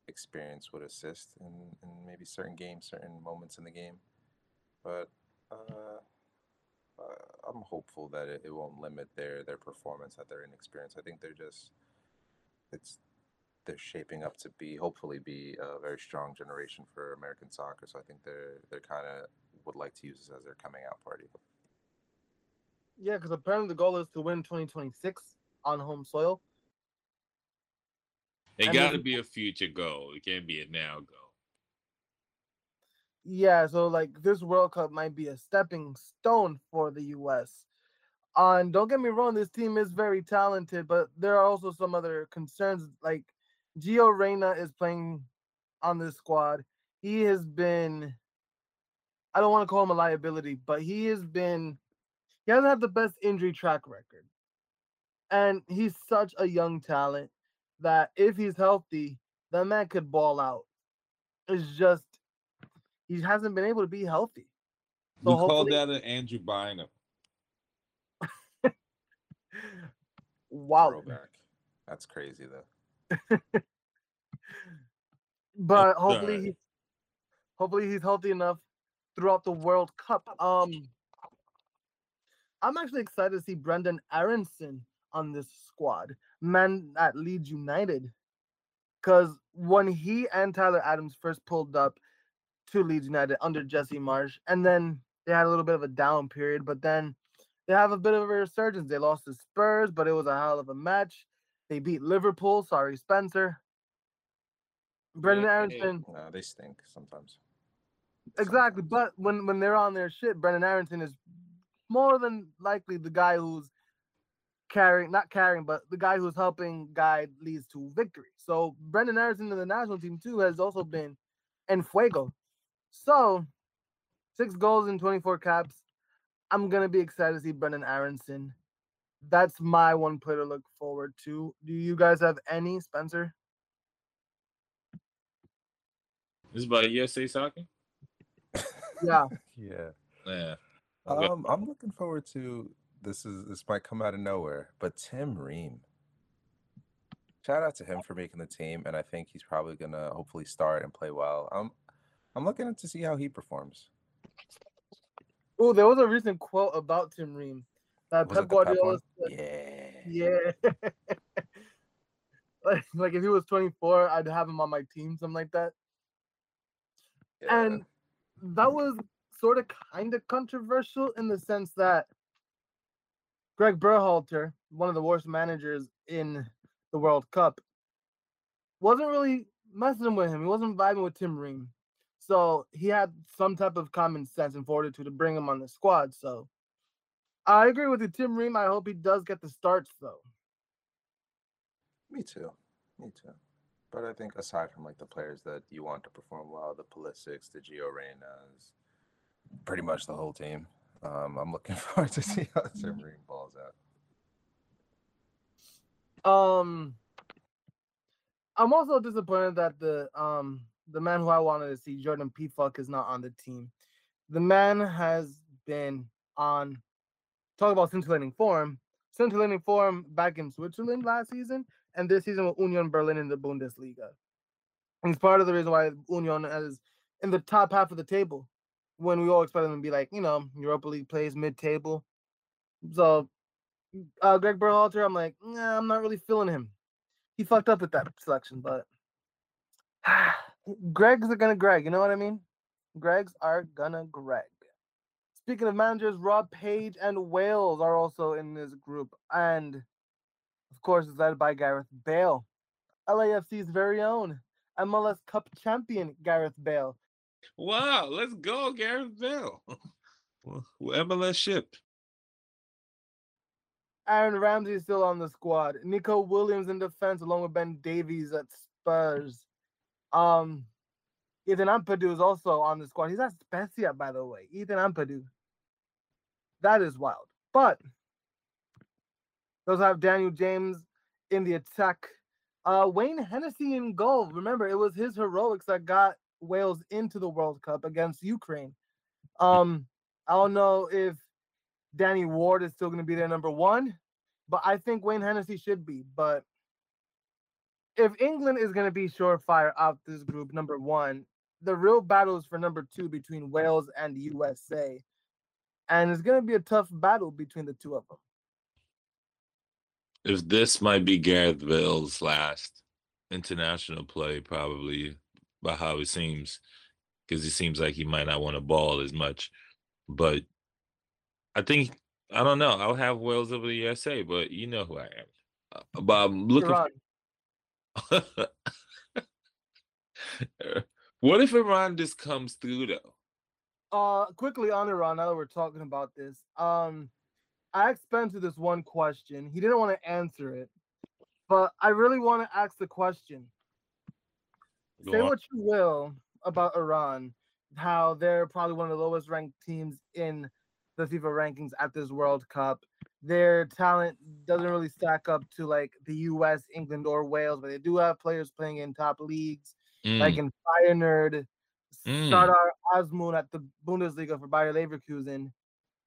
experience would assist in, in maybe certain games, certain moments in the game. But uh uh, I'm hopeful that it, it won't limit their their performance at their inexperience. I think they're just it's they're shaping up to be hopefully be a very strong generation for American soccer. So I think they're they're kind of would like to use this as their coming out party. Yeah, because apparently the goal is to win 2026 on home soil. it got to be a future goal. It can't be a now goal. Yeah, so like this World Cup might be a stepping stone for the US. Uh, and don't get me wrong, this team is very talented, but there are also some other concerns. Like Gio Reyna is playing on this squad. He has been I don't want to call him a liability, but he has been he hasn't had the best injury track record. And he's such a young talent that if he's healthy, that man could ball out. It's just he hasn't been able to be healthy. So we call that an Andrew Bynum. wow. Throwback. That's crazy though. But hopefully Alright. he's hopefully he's healthy enough throughout the World Cup. Um I'm actually excited to see Brenden Aaronson on this squad, man at Leeds United. Because when he and Tyler Adams first pulled up to Leeds United under Jesse Marsch, and then they had a little bit of a down period, but then they have a bit of a resurgence. They lost to Spurs, but it was a hell of a match. They beat Liverpool. Sorry, Spencer. Brendan Yeah, Aronson. No, they stink sometimes. Exactly, Sometimes. but when when they're on their shit, Brenden Aaronson is more than likely the guy who's carrying, not carrying, but the guy who's helping guide Leeds to victory. So Brenden Aaronson in the national team too has also been en fuego. So six goals in 24 caps. I'm gonna be excited to see Brenden Aaronson that's my one player to look forward to. Do you guys have any, Spencer? This is about USA soccer. Yeah. Yeah. Yeah. Um, I'm looking forward to this. Is this might come out of nowhere, but Tim Ream. Shout out to him for making the team, and I think he's probably gonna hopefully start and play well. Um, I'm looking to see how he performs. Oh, there was a recent quote about Tim Ream that Was Pep Guardiola said, Yeah. Yeah. like, like if he was 24, I'd have him on my team, something like that. Yeah. And that was sort of kind of controversial in the sense that Greg Berhalter, one of the worst managers in the World Cup, wasn't really messing with him. He wasn't vibing with Tim Ream. So he had some type of common sense and fortitude to bring him on the squad. So I agree with you, Tim Ream. I hope he does get the starts though. Me too. Me too. But I think aside from like the players that you want to perform well, the Pulisics, the Gio Reynas, pretty much the whole team. Um, I'm looking forward to see how Tim Ream balls out. Um, I'm also disappointed that the um the man who I wanted to see, Jordan Pefok, is not on the team. The man has been on talk about scintillating form, scintillating form back in Switzerland last season, and this season with Union Berlin in the Bundesliga. He's part of the reason why Union is in the top half of the table when we all expect them to be like, you know, Europa League plays mid-table. So uh, Greg Berhalter, I'm like, nah, I'm not really feeling him. He fucked up with that selection, but Greg's are gonna Greg. You know what I mean? Gregs are gonna Greg. Speaking of managers, Rob Page and Wales are also in this group, and of course, it's led by Gareth Bale, LAFC's very own MLS Cup champion Gareth Bale. Wow, let's go, Gareth Bell. MLS ship. Aaron Ramsey is still on the squad. Neco Williams in defense, along with Ben Davies at Spurs. Um, Ethan Ampadu is also on the squad. He's at Spezia, by the way. Ethan Ampadu. That is wild. But those have Daniel James in the attack. Uh, Wayne Hennessy in goal. Remember, it was his heroics that got Wales into the World Cup against Ukraine. Um, I don't know if Danny Ward is still going to be their number one, but I think Wayne Hennessy should be. But if England is going to be surefire out this group, number one, the real battle is for number two between Wales and USA. And it's going to be a tough battle between the two of them. If this might be Gareth Bale's last international play, probably by how it seems, because it seems like he might not want to ball as much. But I think I don't know. I'll have Wales over the USA, but you know who I am. Uh, But I'm looking. what if Iran just comes through though? Uh, quickly on Iran, now that we're talking about this, um, I asked Spencer this one question. He didn't want to answer it, but I really want to ask the question. Go Say on. what you will about Iran, how they're probably one of the lowest ranked teams in the FIFA rankings at this World Cup. Their talent doesn't really stack up to like the US, England, or Wales, but they do have players playing in top leagues, like Mm, in Bayernerd, Mm. Sardar Azmoun at the Bundesliga for Bayer Leverkusen.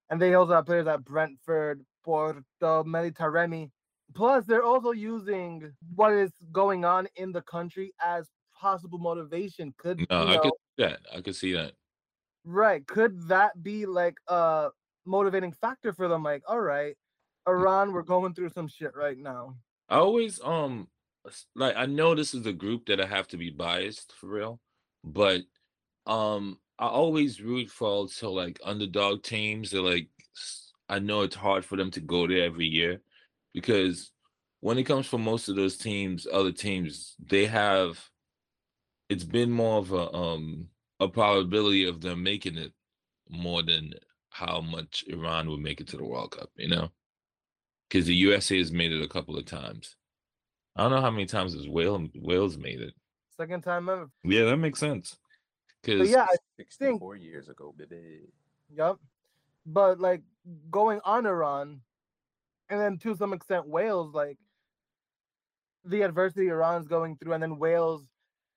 And they also have players at Brentford, Porto, Mehdi Taremi. Plus, they're also using what is going on in the country as possible motivation. Could no, I know, could see that. I could see that. right? Could that be like a motivating factor for them? Like, all right, Iran, we're going through some shit right now. I always um like I know this is a group that I have to be biased for real, but um I always root for also like underdog teams that like I know it's hard for them to go there every year because when it comes for most of those teams, other teams, they have it's been more of a um a probability of them making it more than how much Iran would make it to the World Cup, you know? Because the USA has made it a couple of times. I don't know how many times has Wales Wales made it. Second time ever. Yeah, that makes sense. Because yeah, I 64 years ago, baby. Yep. But like going on Iran, and then to some extent Wales, like the adversity Iran's going through, and then Wales,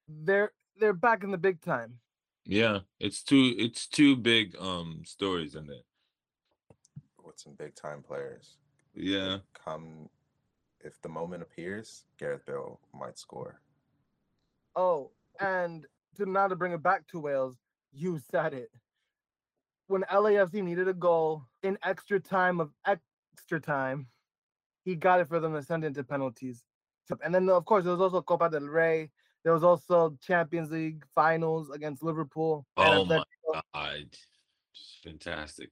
they're they're back in the big time. Yeah, it's two it's two big um stories in there. with some big time players. Yeah. Come if the moment appears, Gareth Bale might score. Oh, and to now to bring it back to Wales, you said it. When LAFC needed a goal in extra time of extra time, he got it for them to send into penalties. And then of course there was also Copa del Rey. There was also Champions League finals against Liverpool. Oh my god. Just fantastic.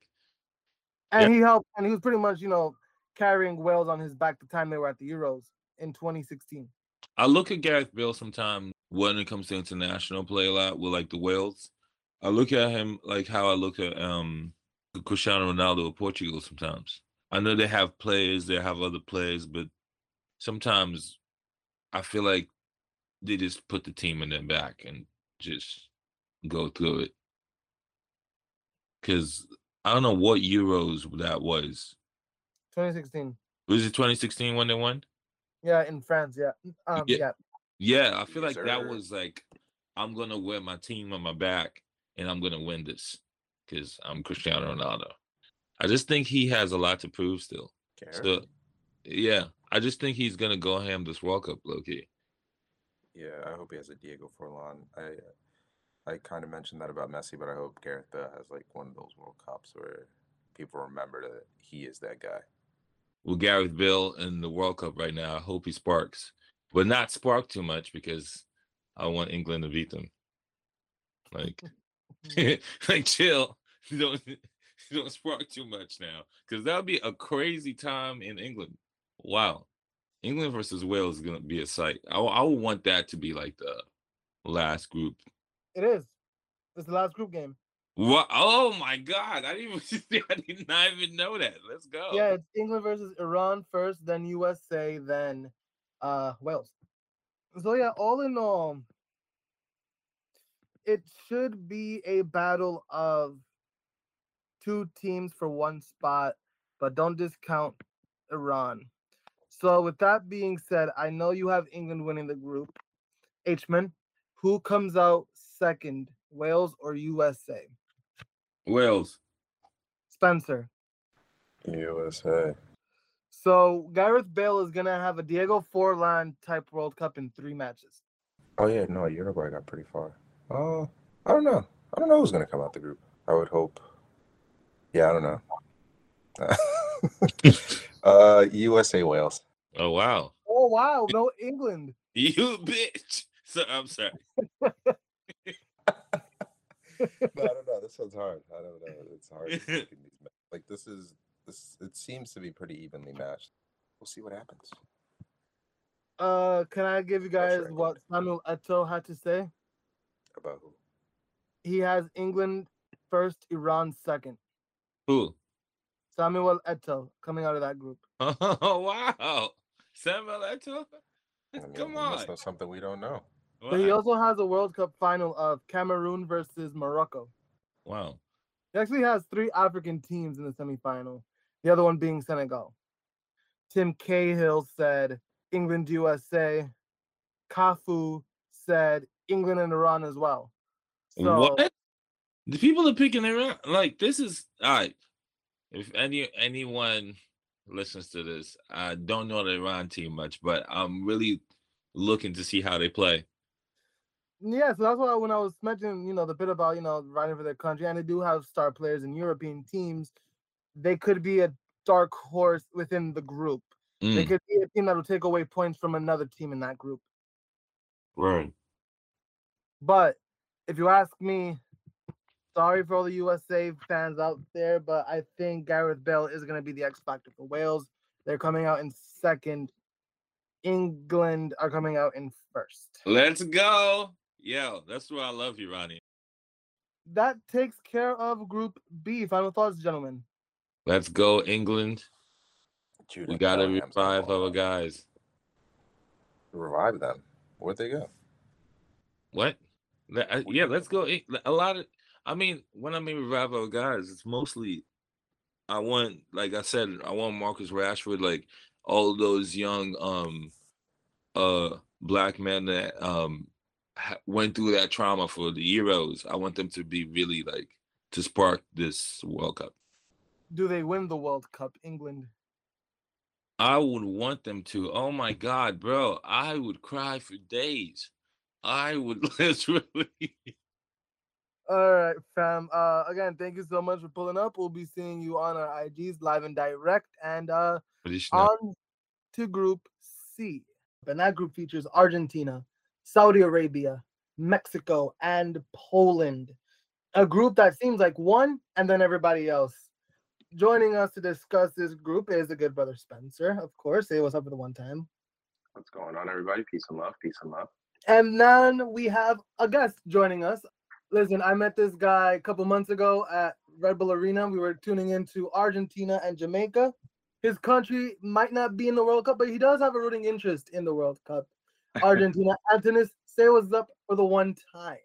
And he helped and he was pretty much, you know, carrying Wales on his back the time they were at the Euros in 2016. I look at Gareth Bale sometimes when it comes to international play a lot with like the Wales. I look at him like how I look at um Cristiano Ronaldo of Portugal sometimes. I know they have players, they have other players, but sometimes I feel like they just put the team in their back and just go through it. Cause I don't know what Euros that was. 2016. Was it 2016 when they won? Yeah, in France, yeah. Um, Yeah. yeah. Yeah, I feel like that was like I'm gonna wear my team on my back and I'm gonna win this because I'm Cristiano Ronaldo. I just think he has a lot to prove still. Gareth? So yeah, I just think he's gonna go ham this World Cup, low key. Yeah, I hope he has a Diego Forlan. I uh, I kind of mentioned that about Messi, but I hope Gareth Bale has like one of those World Cups where people remember that he is that guy. Well, Gareth Bale in the World Cup right now, I hope he sparks, but not spark too much because I want England to beat them. Like, like chill. Don't don't spark too much now, because that'll be a crazy time in England. Wow, England versus Wales is gonna be a sight. I I would want that to be like the last group. It is. It's the last group game. What? Oh my God! I didn't even I did not even know that. Let's go. Yeah, it's England versus Iran first, then USA, then uh Wales. So yeah, all in all, it should be a battle of two teams for one spot, but don't discount Iran. So with that being said, I know you have England winning the group. H-Man, who comes out second, Wales or USA? Wales. Spencer. USA. So Gareth Bale is gonna have a Diego Forlan type World Cup in three matches. Oh yeah, no, Uruguay got pretty far. Oh, I don't know. I don't know who's gonna come out the group. I would hope. Yeah, I don't know. uh, USA Wales. Oh wow. Oh wow, no England. You bitch. So I'm sorry. no, I don't know. This one's hard. I don't know. It's hard. to pick in these ma- Like this is this. It seems to be pretty evenly matched. We'll see what happens. Uh, can I give you guys Pressure what Samuel Eto'o had to say? About who? He has England first, Iran second. Who? Samuel Eto'o coming out of that group. Oh wow. Samuel Eto'o? I mean, Come he must on. know something we don't know. But he also has a World Cup final of Cameroon versus Morocco. Wow. He actually has three African teams in the semifinal, the other one being Senegal. Tim Cahill said England, USA. Cafu said England and Iran as well. So, what? The people are picking Iran. Like this is all right. If any anyone listens to this, I don't know the Iran team much, but I'm really looking to see how they play. Yeah, so that's why when I was mentioning, you know, the bit about, you know, riding for their country, and they do have star players in European teams, they could be a dark horse within the group. They Mm, could be a team that will take away points from another team in that group. right. But if you ask me, sorry for all the USA fans out there, but I think Gareth Bale is going to be the X factor for Wales. They're coming out in second. England are coming out in first. Let's go. Yo, that's where I love you, Ronny. That takes care of Group B. Final thoughts, gentlemen. Let's go, England. Jude We gotta Bellingham's on revive our guys. Revive them. Where'd they go? What? Uh, Yeah, let's go. A lot of, I mean, when I mean revive our guys, it's mostly I want, like I said, I want Marcus Rashford, like all those young um uh black men that um ha- went through that trauma for the Euros. I want them to be really like to spark this World Cup. Do they win the World Cup, England? I would want them to. Oh my God, bro. I would cry for days. I would literally. All right, fam. Uh, again, thank you so much for pulling up. We'll be seeing you on our IGs live and direct, and uh, But it's not- on to Group C. And that group features Argentina, Saudi Arabia, Mexico, and Poland. A group that seems like one, and then everybody else. Joining us to discuss this group is the good brother Spencer, of course. Say what's up for the one time. What's going on, everybody? Peace and love. Peace and love. And then we have a guest joining us. Listen, I met this guy a couple months ago at Red Bull Arena. We were tuning into Argentina and Jamaica. His country might not be in the World Cup, but he does have a rooting interest in the World Cup. Argentina. Antonis, say what's up for the one time.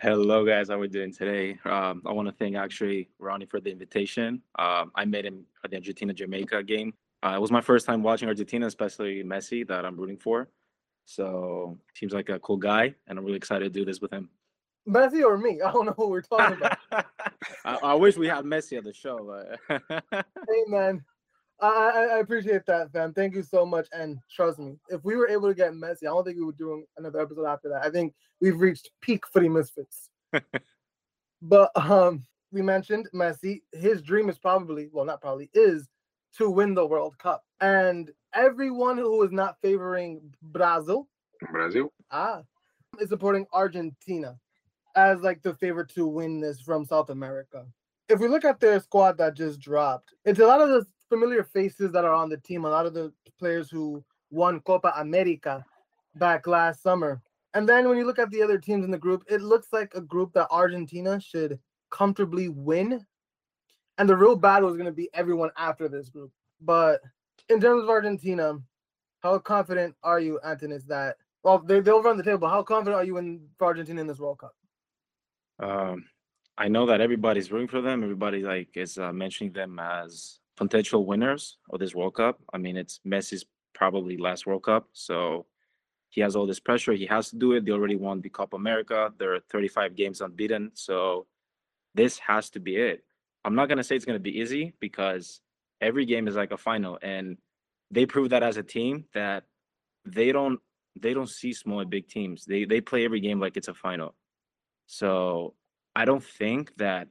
Hello, guys. How we doing today? Um, I want to thank actually Ronny for the invitation. Um, I met him at the Argentina Jamaica game. Uh, it was my first time watching Argentina, especially Messi, that I'm rooting for. So seems like a cool guy, and I'm really excited to do this with him. Messi or me? I don't know what we're talking about. I, I wish we had Messi at the show. But hey man, I, I I appreciate that, fam. Thank you so much. And trust me, if we were able to get Messi, I don't think we would do another episode after that. I think we've reached peak footy misfits. but um, we mentioned Messi. His dream is probably, well, not probably, is to win the World Cup. And everyone who is not favoring Brazil, Brazil. ah, is supporting Argentina as like the favorite to win this from South America. If we look at their squad that just dropped, it's a lot of the familiar faces that are on the team, a lot of the players who won Copa America back last summer. And then when you look at the other teams in the group, it looks like a group that Argentina should comfortably win. And the real battle is going to be everyone after this group. But in terms of Argentina, how confident are you, Antonis, that well they, they'll run the table, how confident are you in Argentina in this World Cup? Um, I know that everybody's rooting for them. Everybody like is uh, mentioning them as potential winners of this World Cup. I mean, it's Messi's probably last World Cup, so he has all this pressure. He has to do it. They already won the Copa America. They're 35 games unbeaten, so this has to be it. I'm not gonna say it's gonna be easy because every game is like a final, and they prove that as a team that they don't they don't see small and big teams. They they play every game like it's a final. So I don't think that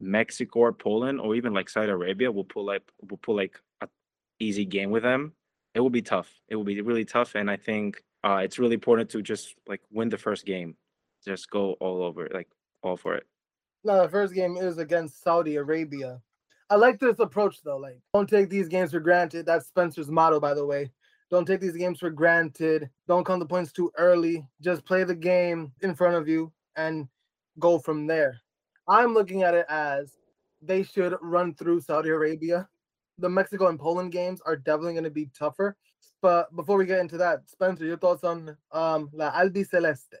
Mexico or Poland or even like Saudi Arabia will pull like will pull like a easy game with them. It will be tough. It will be really tough, and I think uh, it's really important to just like win the first game, just go all over, like all for it. No, the first game is against Saudi Arabia. I like this approach though. Like, don't take these games for granted. That's Spencer's motto, by the way. Don't take these games for granted. Don't count the points too early. Just play the game in front of you and go from there. I'm looking at it as they should run through Saudi Arabia. The Mexico and Poland games are definitely going to be tougher. But before we get into that, Spencer, your thoughts on um, La Albiceleste?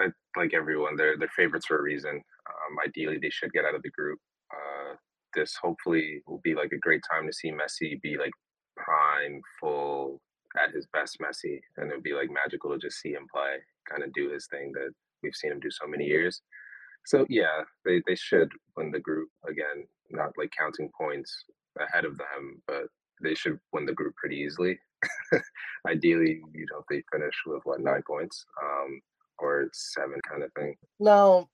I, like everyone, they're they're favorites for a reason. Um, ideally, they should get out of the group. Uh, this hopefully will be like a great time to see Messi be like prime, full, at his best Messi, and it'd be like magical to just see him play, kind of do his thing that we've seen him do so many years. So yeah, they they should win the group again. Not like counting points ahead of them, but they should win the group pretty easily. Ideally, you know, they finish with what nine points, um, or seven kind of thing. Now,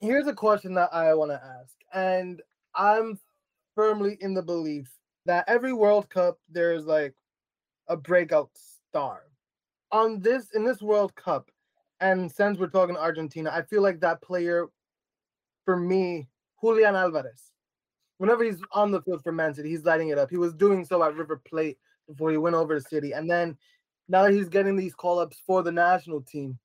here's a question that I want to ask, and I'm firmly in the belief that every World Cup there's like a breakout star. On this in this World Cup, and since we're talking Argentina, I feel like that player, for me, Julian Alvarez. Whenever he's on the field for Man City, he's lighting it up. He was doing so at River Plate before he went over to City, and then now that he's getting these call ups for the national team,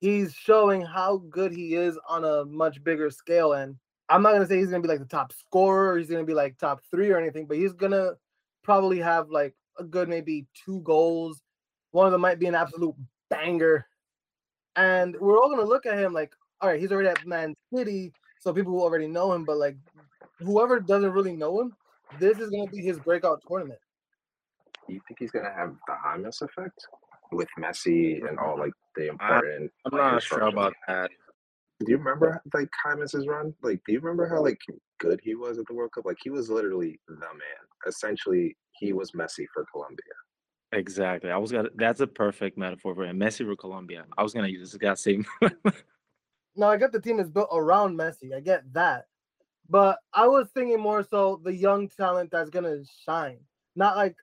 he's showing how good he is on a much bigger scale. And I'm not gonna say he's gonna be like the top scorer, or he's gonna be like top three or anything, but he's gonna probably have like a good maybe two goals. One of them might be an absolute banger. And we're all gonna look at him like, all right, he's already at Man City, so people will already know him, but like whoever doesn't really know him, this is gonna be his breakout tournament. Do you think he's gonna have the James effect with Messi and all like the important? I'm not sure about that. Do you remember like James' run? Like, do you remember how like good he was at the World Cup? Like, he was literally the man. Essentially, he was Messi for Colombia. Exactly. I was gonna. That's a perfect metaphor for him. Messi for Colombia. I was gonna use this exact same. Now I get the team is built around Messi. I get that. But I was thinking more so the young talent that's gonna shine. Not like,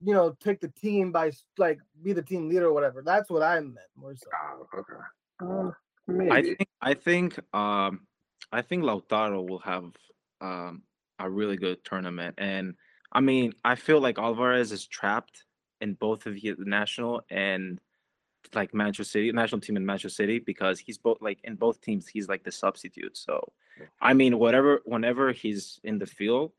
you know, take the team by like be the team leader or whatever. That's what I meant more so. Oh, okay. Uh, maybe. I think. I think. Um, I think Lautaro will have um a really good tournament, and I mean, I feel like Alvarez is trapped in both of the national and like Manchester City national team in Manchester City because he's both like in both teams he's like the substitute. So, I mean, whatever whenever he's in the field,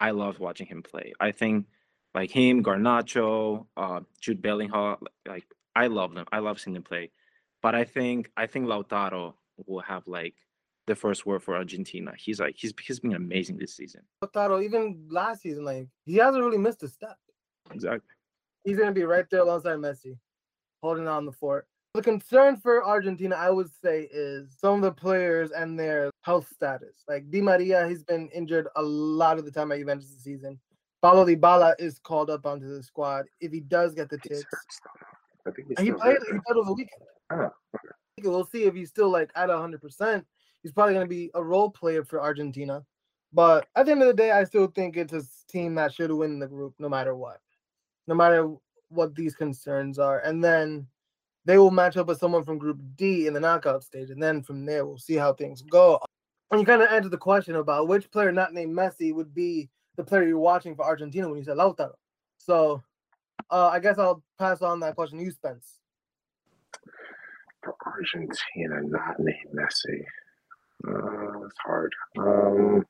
I love watching him play. I think like him, Garnacho, uh, Jude Bellingham, like I love them. I love seeing them play. But I think I think Lautaro will have like the first word for Argentina. He's like he's he's been amazing this season. Lautaro, even last season, like he hasn't really missed a step. Exactly. He's gonna be right there alongside Messi, holding on the fort. The concern for Argentina, I would say, is some of the players and their health status. Like Di Maria, he's been injured a lot of the time at Juventus this season. Paulo Dybala is called up onto the squad if he does get the He's tips. hurt still. I think he played. He played over the weekend. Oh, We'll see if he's still like at hundred percent. He's probably going to be a role player for Argentina. But at the end of the day, I still think it's a team that should win the group, no matter what, no matter what these concerns are. And then they will match up with someone from Group D in the knockout stage, and then from there we'll see how things go. And you kind of answered the question about which player not named Messi would be the player you're watching for Argentina when you said Lautaro. So uh, I guess I'll pass on that question to you, Spence. for Argentina, not named Messi. Uh, it's hard. Um,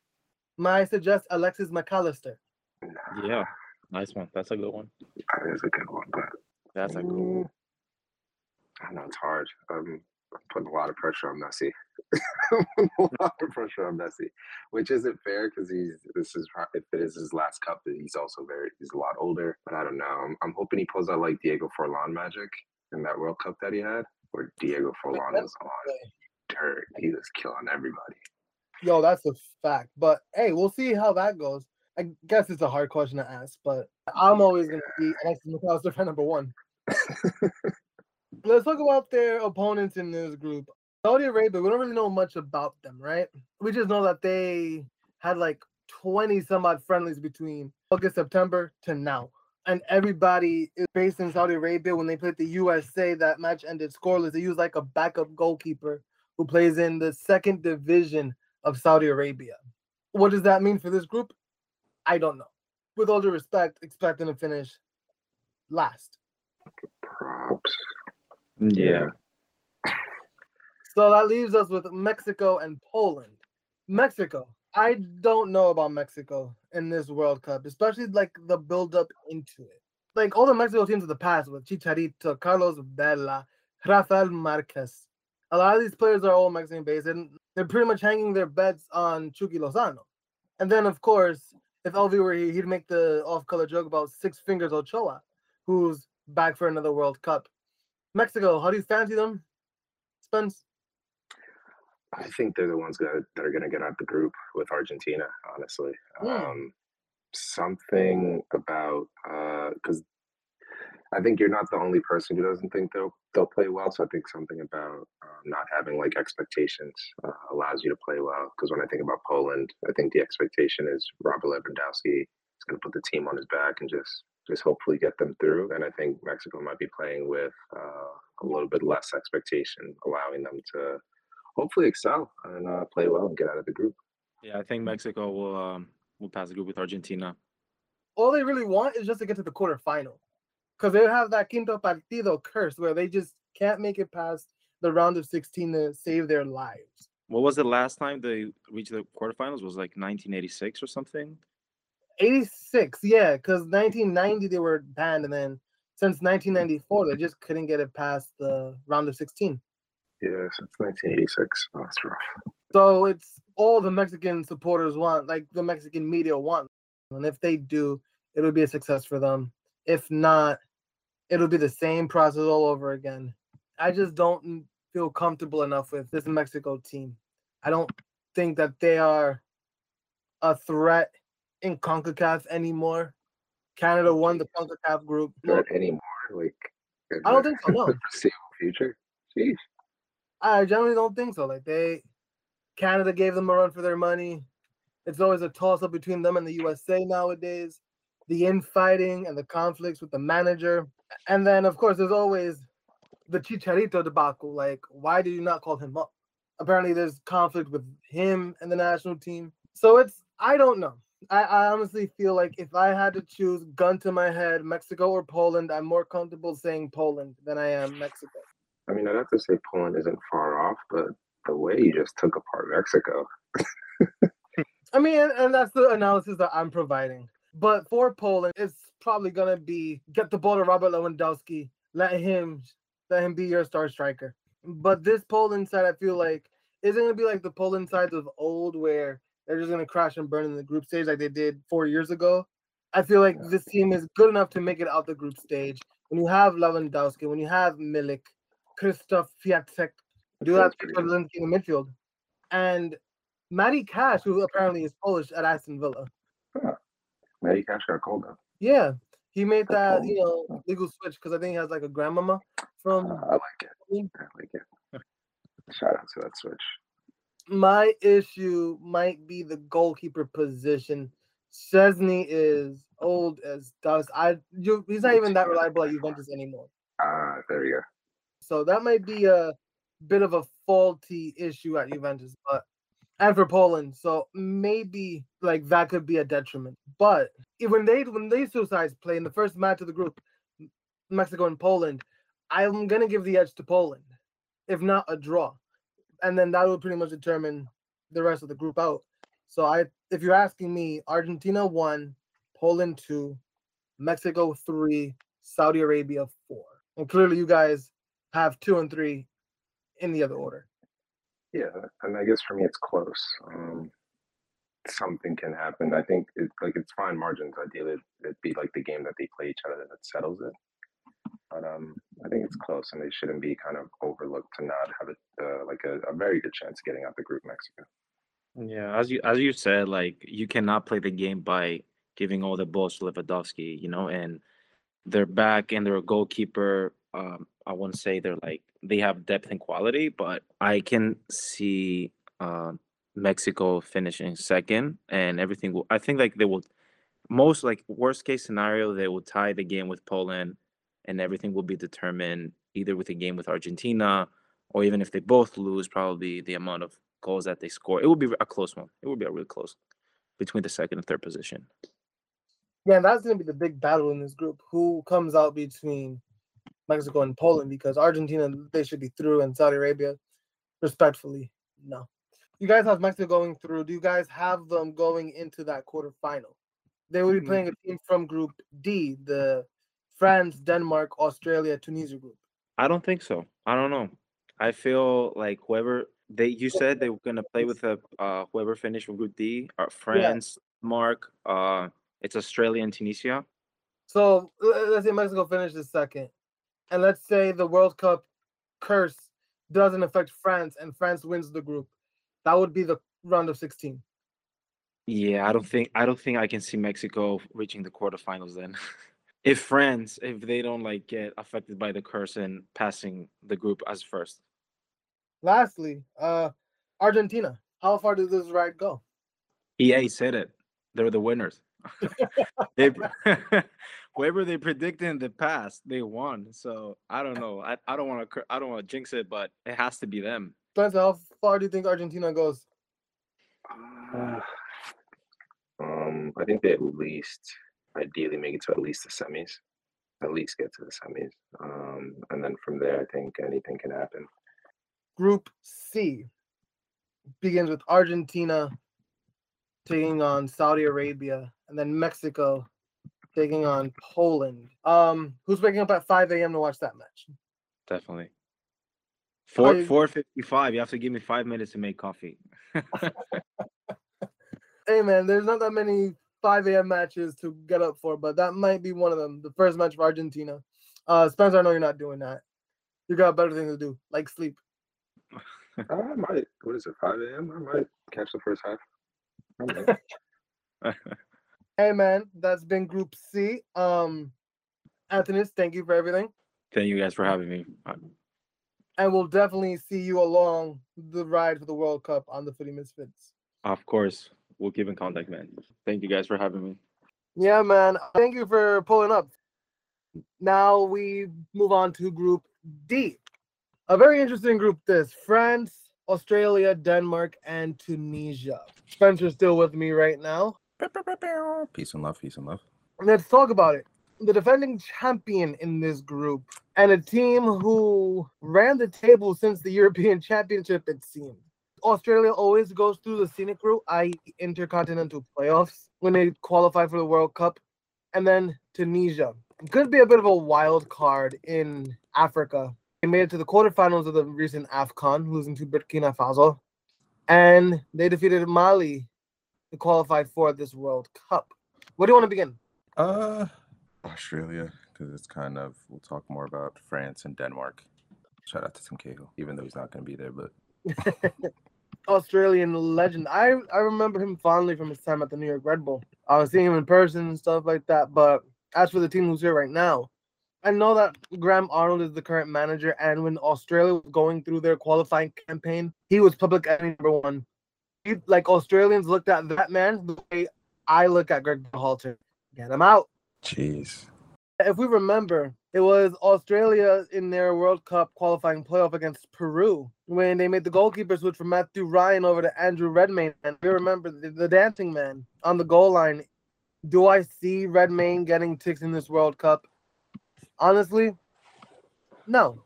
May I suggest Alexis Mac Allister? nah, Yeah. Nice one. That's a good one. that is a good one, but That's a good one. I know it's hard. Um, I'm putting a lot of pressure on Messi. A lot of pressure on Messi, which isn't fair because he's this is if it is his last cup, he's also very he's a lot older. But I don't know. I'm, I'm hoping he pulls out like Diego Forlan magic in that World Cup that he had, where Diego Forlan was on dirt. He was killing everybody. Yo, that's a fact. But hey, we'll see how that goes. I guess it's a hard question to ask, but I'm always gonna be Alexis Mac Allister fan number one. Let's talk about their opponents in this group. Saudi Arabia, we don't really know much about them, right? We just know that they had like 20 some odd friendlies between August, September to now. And everybody is based in Saudi Arabia. When they played the USA, that match ended scoreless. They used like a backup goalkeeper who plays in the second division of Saudi Arabia. What does that mean for this group? I don't know. With all due respect, expect them to finish last. Props. Yeah. So that leaves us with Mexico and Poland. Mexico. I don't know about Mexico in this World Cup, especially like the build up into it. Like all the Mexico teams of the past with Chicharito, Carlos Vela, Rafael Marquez. A lot of these players are all Mexican based and they're pretty much hanging their bets on Chucky Lozano. And then, of course, if LV were here, he'd make the off color joke about Six Fingers Ochoa, who's back for another World Cup. Mexico, how do you fancy them? Spence? I think they're the ones that, that are going to get out the group with Argentina, honestly. Hmm. Um, something about because I think you're not the only person who doesn't think they'll they'll play well. So I think something about um, not having like expectations uh, allows you to play well. Because when I think about Poland, I think the expectation is Robert Lewandowski is going to put the team on his back and just just hopefully get them through. And I think Mexico might be playing with uh, a little bit less expectation, allowing them to hopefully excel and uh, play well and get out of the group. Yeah, I think Mexico will um will pass the group with Argentina. all they really want is just to get to the quarterfinal. Because they have that quinto partido curse where they just can't make it past the round of 16 to save their lives. What was the last time they reached the quarterfinals? Was like 1986 or something? 86, yeah, because 1990 they were banned, and then since 1994 they just couldn't get it past the round of 16. Yeah, since 1986. Oh, that's rough. So it's all the Mexican supporters want, like the Mexican media want. And if they do, it'll be a success for them. If not, it'll be the same process all over again. I just don't feel comfortable enough with this Mexico team. I don't think that they are a threat in CONCACAF anymore. Canada won the CONCACAF group. Not anymore. Like I don't think so. No, future. Jeez. I generally don't think so. Like they, Canada gave them a run for their money. It's always a toss up between them and the USA nowadays. The infighting and the conflicts with the manager, and then of course there's always the Chicharito debacle. Like, why did you not call him up? Apparently, there's conflict with him and the national team. So it's I don't know. I, I honestly feel like if I had to choose, gun to my head, Mexico or Poland, I'm more comfortable saying Poland than I am Mexico. I mean, I'd have to say Poland isn't far off, but the way you just took apart Mexico. I mean, and, and that's the analysis that I'm providing. But for Poland, it's probably gonna be get the ball to Robert Lewandowski, let him let him be your star striker. But this Poland side, I feel like, isn't gonna be like the Poland sides of old where they're just gonna crash and burn in the group stage like they did four years ago. I feel like this team is good enough to make it out the group stage. When you have Lewandowski, when you have Milik, Krzysztof Piatek, do have That's pretty in the midfield, and Matty Cash, who apparently is Polish at Aston Villa. Yeah, Matty Cash got called up. Yeah, he made that you know legal switch because I think he has like a grandmama Uh, from. I like it. I like it. Shout out to that switch. My issue might be the goalkeeper position. Szczesny is old as dust. I you, he's not even that reliable at Juventus anymore. Ah, there you go. So that might be a bit of a faulty issue at Juventus, but and for Poland. So maybe like that could be a detriment. But when they when they two sides play in the first match of the group, Mexico and Poland, I'm gonna give the edge to Poland, if not a draw, and then that will pretty much determine the rest of the group out. So I, if you're asking me, Argentina one, Poland two, Mexico three, Saudi Arabia four, and clearly you guys have two and three in the other order. Yeah, and I guess for me it's close. Um, something can happen. I think it, like it's fine margins. Ideally, it'd be like the game that they play each other that settles it. But um, I think it's close, and they shouldn't be kind of overlooked to not have it uh, like a, a very good chance of getting out the group Mexico. Yeah, as you as you said, like you cannot play the game by giving all the balls to Lewandowski, you know, and they're back and they're a goalkeeper. Um, I wouldn't say they're like they have depth and quality, but I can see uh, Mexico finishing second, and everything. Will, I think like they will most like worst case scenario they will tie the game with Poland, and everything will be determined either with a game with Argentina, or even if they both lose, probably the amount of goals that they score. It will be a close one. It will be a really close between the second and third position. Yeah, that's gonna be the big battle in this group. Who comes out between Mexico and Poland? Because Argentina they should be through, and Saudi Arabia, respectfully, no. You guys have Mexico going through. Do you guys have them going into that quarterfinal? They will be Mm. playing a team from Group D, the France, Denmark, Australia, Tunisia group. I don't think so. I don't know. I feel like whoever they you said they were gonna play with a uh whoever finished with Group D, uh, France, Mark, uh, it's Australia and Tunisia. So let's say Mexico finishes second, and let's say the World Cup curse doesn't affect France, and France wins the group. That would be the round of 16. Yeah, I don't think I don't think I can see Mexico reaching the quarterfinals then. if France, if they don't like get affected by the curse and passing the group as first. Lastly, uh, Argentina. How far does this ride go? EA said it. They're the winners. they whoever they predicted in the past, they won. So I don't know. I, I don't want to I don't want to jinx it, but it has to be them. Spencer, how far do you think Argentina goes? Uh, um, I think they at least ideally make it to at least the semis, at least get to the semis, um, and then from there, I think anything can happen. Group C begins with Argentina taking on Saudi Arabia, and then Mexico taking on Poland. Um, who's waking up at 5 a.m. to watch that match? Definitely. Four you- four fifty five. You have to give me five minutes to make coffee. Hey man, there's not that many 5 a.m. matches to get up for, but that might be one of them. The first match for Argentina. Uh, Spencer, I know you're not doing that. You got better things to do, like sleep. I might. What is it? 5 a.m. I might catch the first half. Hey man, that's been Group C. Um, Antonis, thank you for everything, Thank you guys for having me. Uh, and we'll definitely see you along the ride for the World Cup on the Footy Misfits. Of course, we'll keep in contact, man. Thank you guys for having me. Yeah, man. Thank you for pulling up. Now we move on to Group D. A very interesting group this France, Australia, Denmark, and Tunisia. Spencer's still with me right now. Peace and love, peace and love. Let's talk about it. The defending champion in this group and a team who ran the table since the European Championship, it seemed. Australia always goes through the scenic route, i.e., intercontinental playoffs, when they qualify for the World Cup. And then Tunisia. Could be a bit of a wild card in Africa. They made it to the quarterfinals of the recent AFCON, losing to Burkina Faso. And they defeated Mali to qualify for this World Cup. Where do you want to begin? Uh, Australia, because it's kind of, we'll talk more about France and Denmark. Shout out to Tim Cahill, even though he's not going to be there, but Australian legend. I I remember him fondly from his time at the New York Red Bull. I was seeing him in person and stuff like that. But as for the team who's here right now, I know that Graham Arnold is the current manager, and when Australia was going through their qualifying campaign, he was public enemy number one. Like Australians looked at that man the way I look at Gregg Berhalter. Get him out. jeez. If we remember, it was Australia in their World Cup qualifying playoff against Peru when they made the goalkeeper switch from Matthew Ryan over to Andrew Redmayne. And we remember the, the dancing man on the goal line. Do I see Redmayne getting ticks in this World Cup? Honestly, no.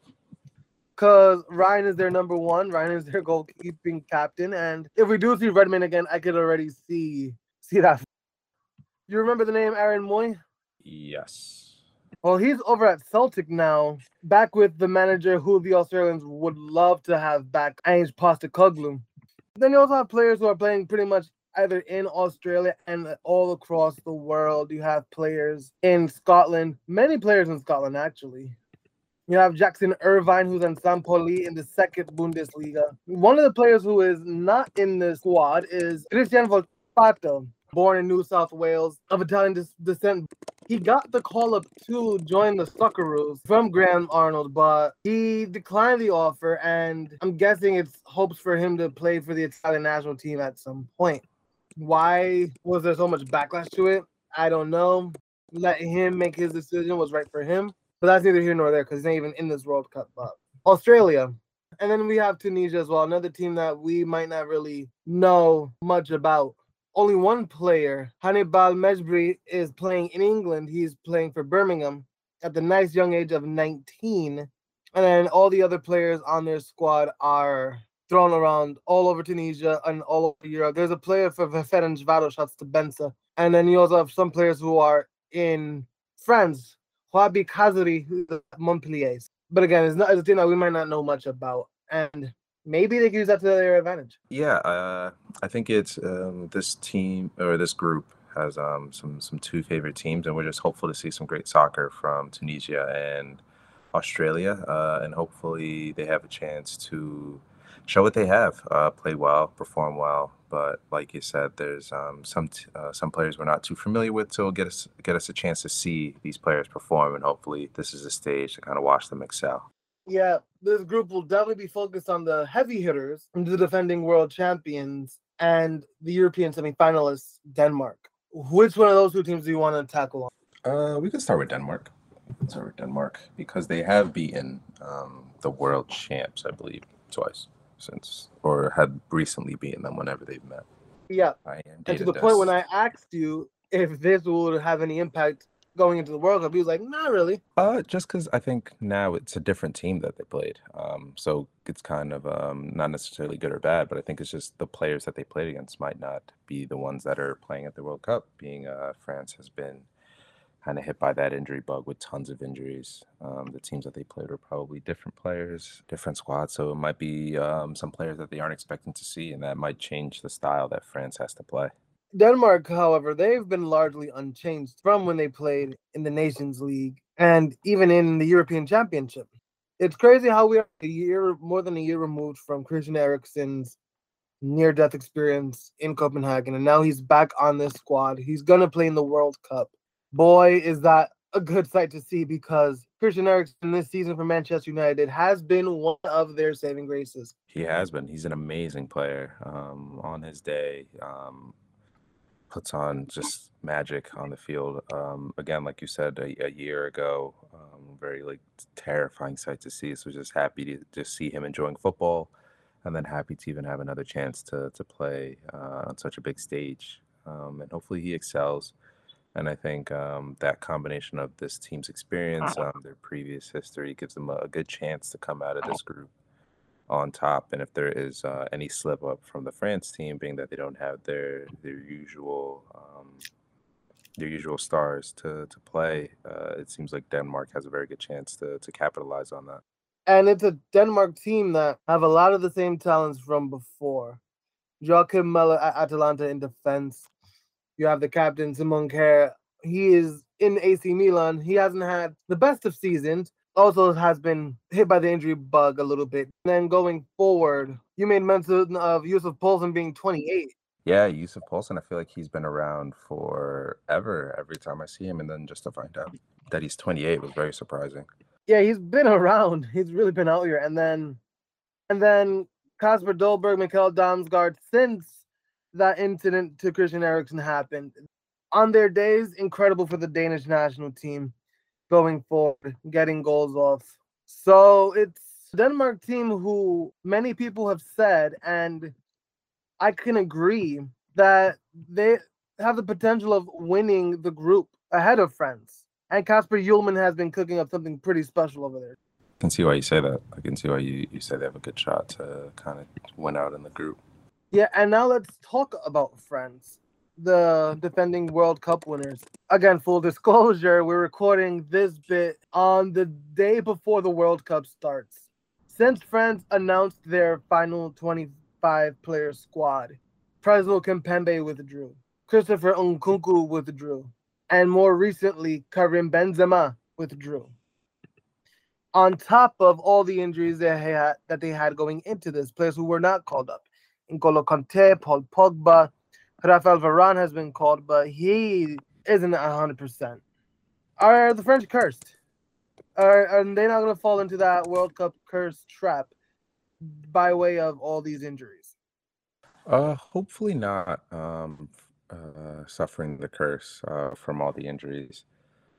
Because Ryan is their number one. Ryan is their goalkeeping captain. And if we do see Redmayne again, I could already see see that. You remember the name Aaron Mooy? Yes. Well, he's over at Celtic now, back with the manager who the Australians would love to have back, Ange Postecoglou. Then you also have players who are playing pretty much either in Australia and all across the world. You have players in Scotland, many players in Scotland actually. You have Jackson Irvine, who's in St. Pauli in the second Bundesliga. One of the players who is not in the squad is Cristian Volpato, born in New South Wales, of Italian descent. He got the call up to join the Socceroos from Graham Arnold, but he declined the offer, and I'm guessing it's hopes for him to play for the Italian national team at some point. Why was there so much backlash to it? I don't know. Let him make his decision was right for him, but that's neither here nor there because he's not even in this World Cup. But Australia, and then we have Tunisia as well, another team that we might not really know much about. Only one player, Hannibal Mejbri, is playing in England. He's playing for Birmingham at the nice young age of 19. And then all the other players on their squad are thrown around all over Tunisia and all over Europe. There's a player for Ferencvaros, shouts to Benza. And then you also have some players who are in France, Wahbi Khazri, who's Montpellier. But again, it's not it's a team that we might not know much about. And maybe they can use that to their advantage. Yeah, uh, I think it's um, this team or this group has um, some some two favorite teams, and we're just hopeful to see some great soccer from Tunisia and Australia, uh, and hopefully they have a chance to show what they have, uh, play well, perform well. But like you said, there's um, some t- uh, some players we're not too familiar with, so it'll get us get us a chance to see these players perform, and hopefully this is a stage to kind of watch them excel. Yeah, this group will definitely be focused on the heavy hitters, the defending world champions, and the European semifinalists, Denmark. Which one of those two teams do you want to tackle? Uh, we can start with Denmark. We can start with Denmark because they have beaten um, the world champs, I believe, twice since, or had recently beaten them whenever they've met. Yeah, I am and to the point when I asked you if this would have any impact going into the World Cup, he was like, "Not really." Uh, just because I think now it's a different team that they played. Um, so it's kind of um, not necessarily good or bad, but I think it's just the players that they played against might not be the ones that are playing at the World Cup. Being uh, France has been kind of hit by that injury bug with tons of injuries. Um, the teams that they played were probably different players, different squads. So it might be um, some players that they aren't expecting to see, and that might change the style that France has to play. Denmark, however, they've been largely unchanged from when they played in the Nations League and even in the European Championship. It's crazy how we are a year more than a year removed from Christian Eriksen's near death experience in Copenhagen, and now he's back on this squad. He's gonna play in the World Cup. Boy, is that a good sight to see because Christian Eriksen this season for Manchester United has been one of their saving graces. He has been. He's an amazing player. Um, on his day, um, puts on just magic on the field. Um, again, like you said a, a year ago, um, very like terrifying sight to see. So just happy to just see him enjoying football, and then happy to even have another chance to to play uh, on such a big stage. Um, and hopefully he excels. And I think um, that combination of this team's experience, um, their previous history, gives them a, a good chance to come out of this group on top. And if there is uh, any slip up from the France team, being that they don't have their their usual um, their usual stars to to play, uh, it seems like Denmark has a very good chance to to capitalize on that. And it's a Denmark team that have a lot of the same talents from before. Joakim Mæhle at Atalanta in defense. You have the captain Simon Kjær. He is in AC Milan. He hasn't had the best of seasons, also has been hit by the injury bug a little bit. And then going forward, you made mention of Yussuf Poulsen being 28. Yeah, Yussuf Poulsen, I feel like he's been around forever every time I see him. And then just to find out that he's 28 was very surprising. Yeah, he's been around. He's really been out here. And then and then Kasper Dolberg, Mikkel Damsgaard, since that incident to Christian Eriksen happened, on their days, incredible for the Danish national team going forward, getting goals off. So it's Denmark team who many people have said, and I can agree that they have the potential of winning the group ahead of France. And Kasper Hjulmand has been cooking up something pretty special over there. I can see why you say that. I can see why you, you say they have a good shot to kind of win out in the group. Yeah, and now let's talk about France the defending World Cup winners. Again, full disclosure, we're recording this bit on the day before the World Cup starts. Since France announced their final 25 player squad, Presnel Kimpembe withdrew, Christopher Nkunku withdrew, and more recently, Karim Benzema withdrew. On top of all the injuries they had, that they had going into this, players who were not called up. N'Golo Kanté, Paul Pogba, Rafael Varane has been called, but he isn't hundred percent. Are the French cursed? Are are they not going to fall into that World Cup curse trap by way of all these injuries? Uh, hopefully not. Um, uh, suffering the curse uh, from all the injuries.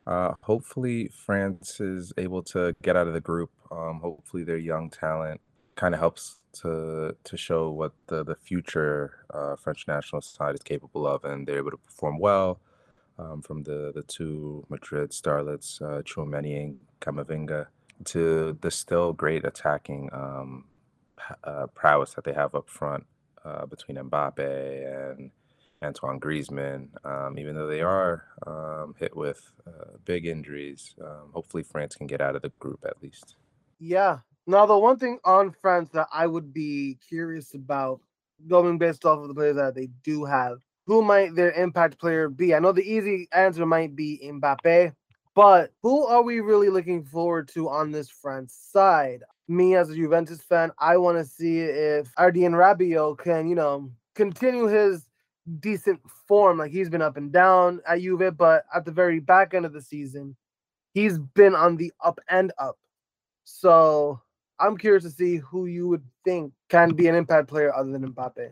Uh, hopefully France is able to get out of the group. Um, hopefully their young talent kind of helps to to show what the the future uh, French national side is capable of, and they're able to perform well. Um, from the the two Madrid starlets, uh, Tchouameni and Camavinga, to the still great attacking um, uh, prowess that they have up front uh, between Mbappe and Antoine Griezmann. Um, even though they are um, hit with uh, big injuries, um, hopefully France can get out of the group at least. Yeah, now, the one thing on France that I would be curious about, going based off of the players that they do have, who might their impact player be? I know the easy answer might be Mbappe, but who are we really looking forward to on this France side? Me as a Juventus fan, I want to see if Adrien Rabiot can, you know, continue his decent form. Like he's been up and down at Juve, but at the very back end of the season, he's been on the up and up. So I'm curious to see who you would think can be an impact player other than Mbappe.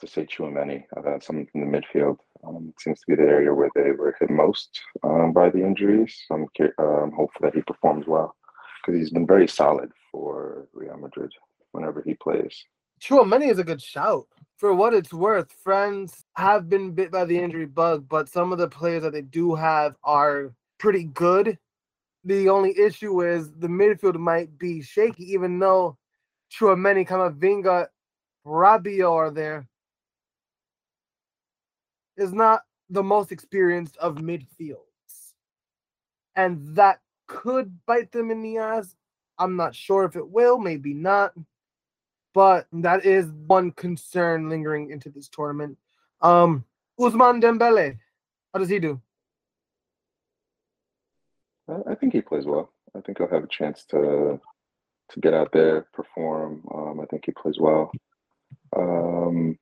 To say Tchouameni, I've had someone from the midfield. Um, it seems to be the area where they were hit most um, by the injuries. So I'm um, hopeful that he performs well because he's been very solid for Real Madrid whenever he plays. Tchouameni is a good shout. For what it's worth, friends have been bit by the injury bug, but some of the players that they do have are pretty good the only issue is the midfield might be shaky, even though Tchouameni, Camavinga, Rabiot are there. Is not the most experienced of midfields. and that could bite them in the ass. I'm not sure if it will, maybe not. But that is one concern lingering into this tournament. Um, Ousmane Dembele, how does he do? I think he plays well. I think he'll have a chance to to get out there, perform. Um, I think he plays well. Um,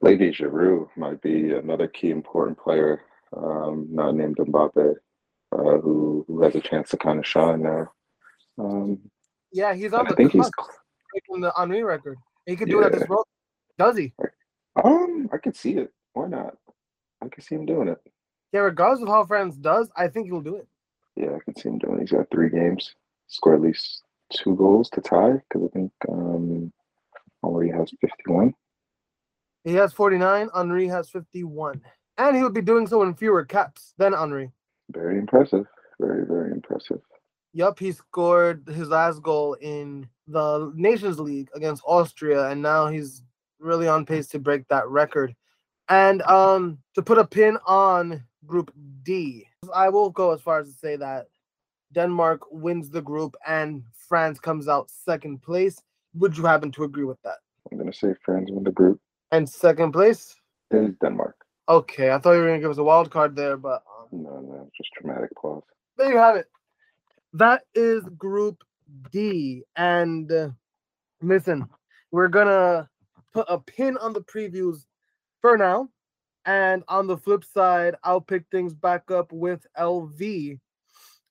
Lady Giroud might be another key important player, um, not named Mbappe, uh, who who has a chance to kind of shine now. Um, yeah, he's on I the think he's. breaking the Henri record. He could do it at Yeah. this world. Does he? Um, I could see it. Why not? I could see him doing it. Yeah, regardless of how France does, I think he'll do it. Yeah, I can see him doing. He's got three games, score at least two goals to tie because I think um, Henri has fifty-one. He has 49, Henri has 51. And he would be doing so in fewer caps than Henri. Very impressive. Very very impressive. Yup, he scored his last goal in the Nations League against Austria, and now he's really on pace to break that record. And um, to put a pin on Group D, I will go as far as to say that Denmark wins the group and France comes out second place. Would you happen to agree with that? I'm gonna say France win the group And second place? is Denmark. Okay, I thought you were gonna give us a wild card there, but um, No, no, just dramatic applause. there you have it. That is Group D. And uh, listen, we're gonna put a pin on the previews for now. And on the flip side, I'll pick things back up with LV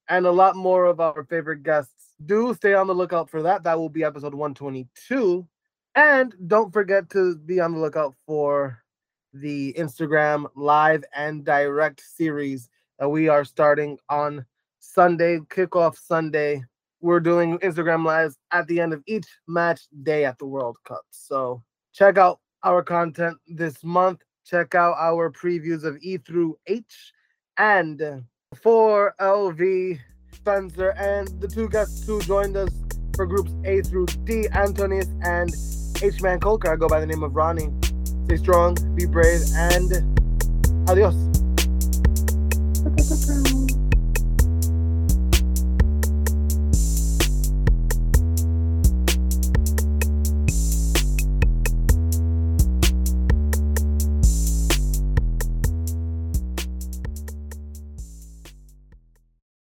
and a lot more of our favorite guests. Do stay on the lookout for that. That will be episode 122. And don't forget to be on the lookout for the Instagram live and direct series that we are starting on Sunday, kickoff Sunday. We're doing Instagram lives at the end of each match day at the World Cup. So check out our content this month. Check out our previews of E through H. And for LV, Spencer, and the two guests who joined us for groups A through D, Antonis and H-Man Coker, I go by the name of Ronny. Stay strong, be brave, and adios.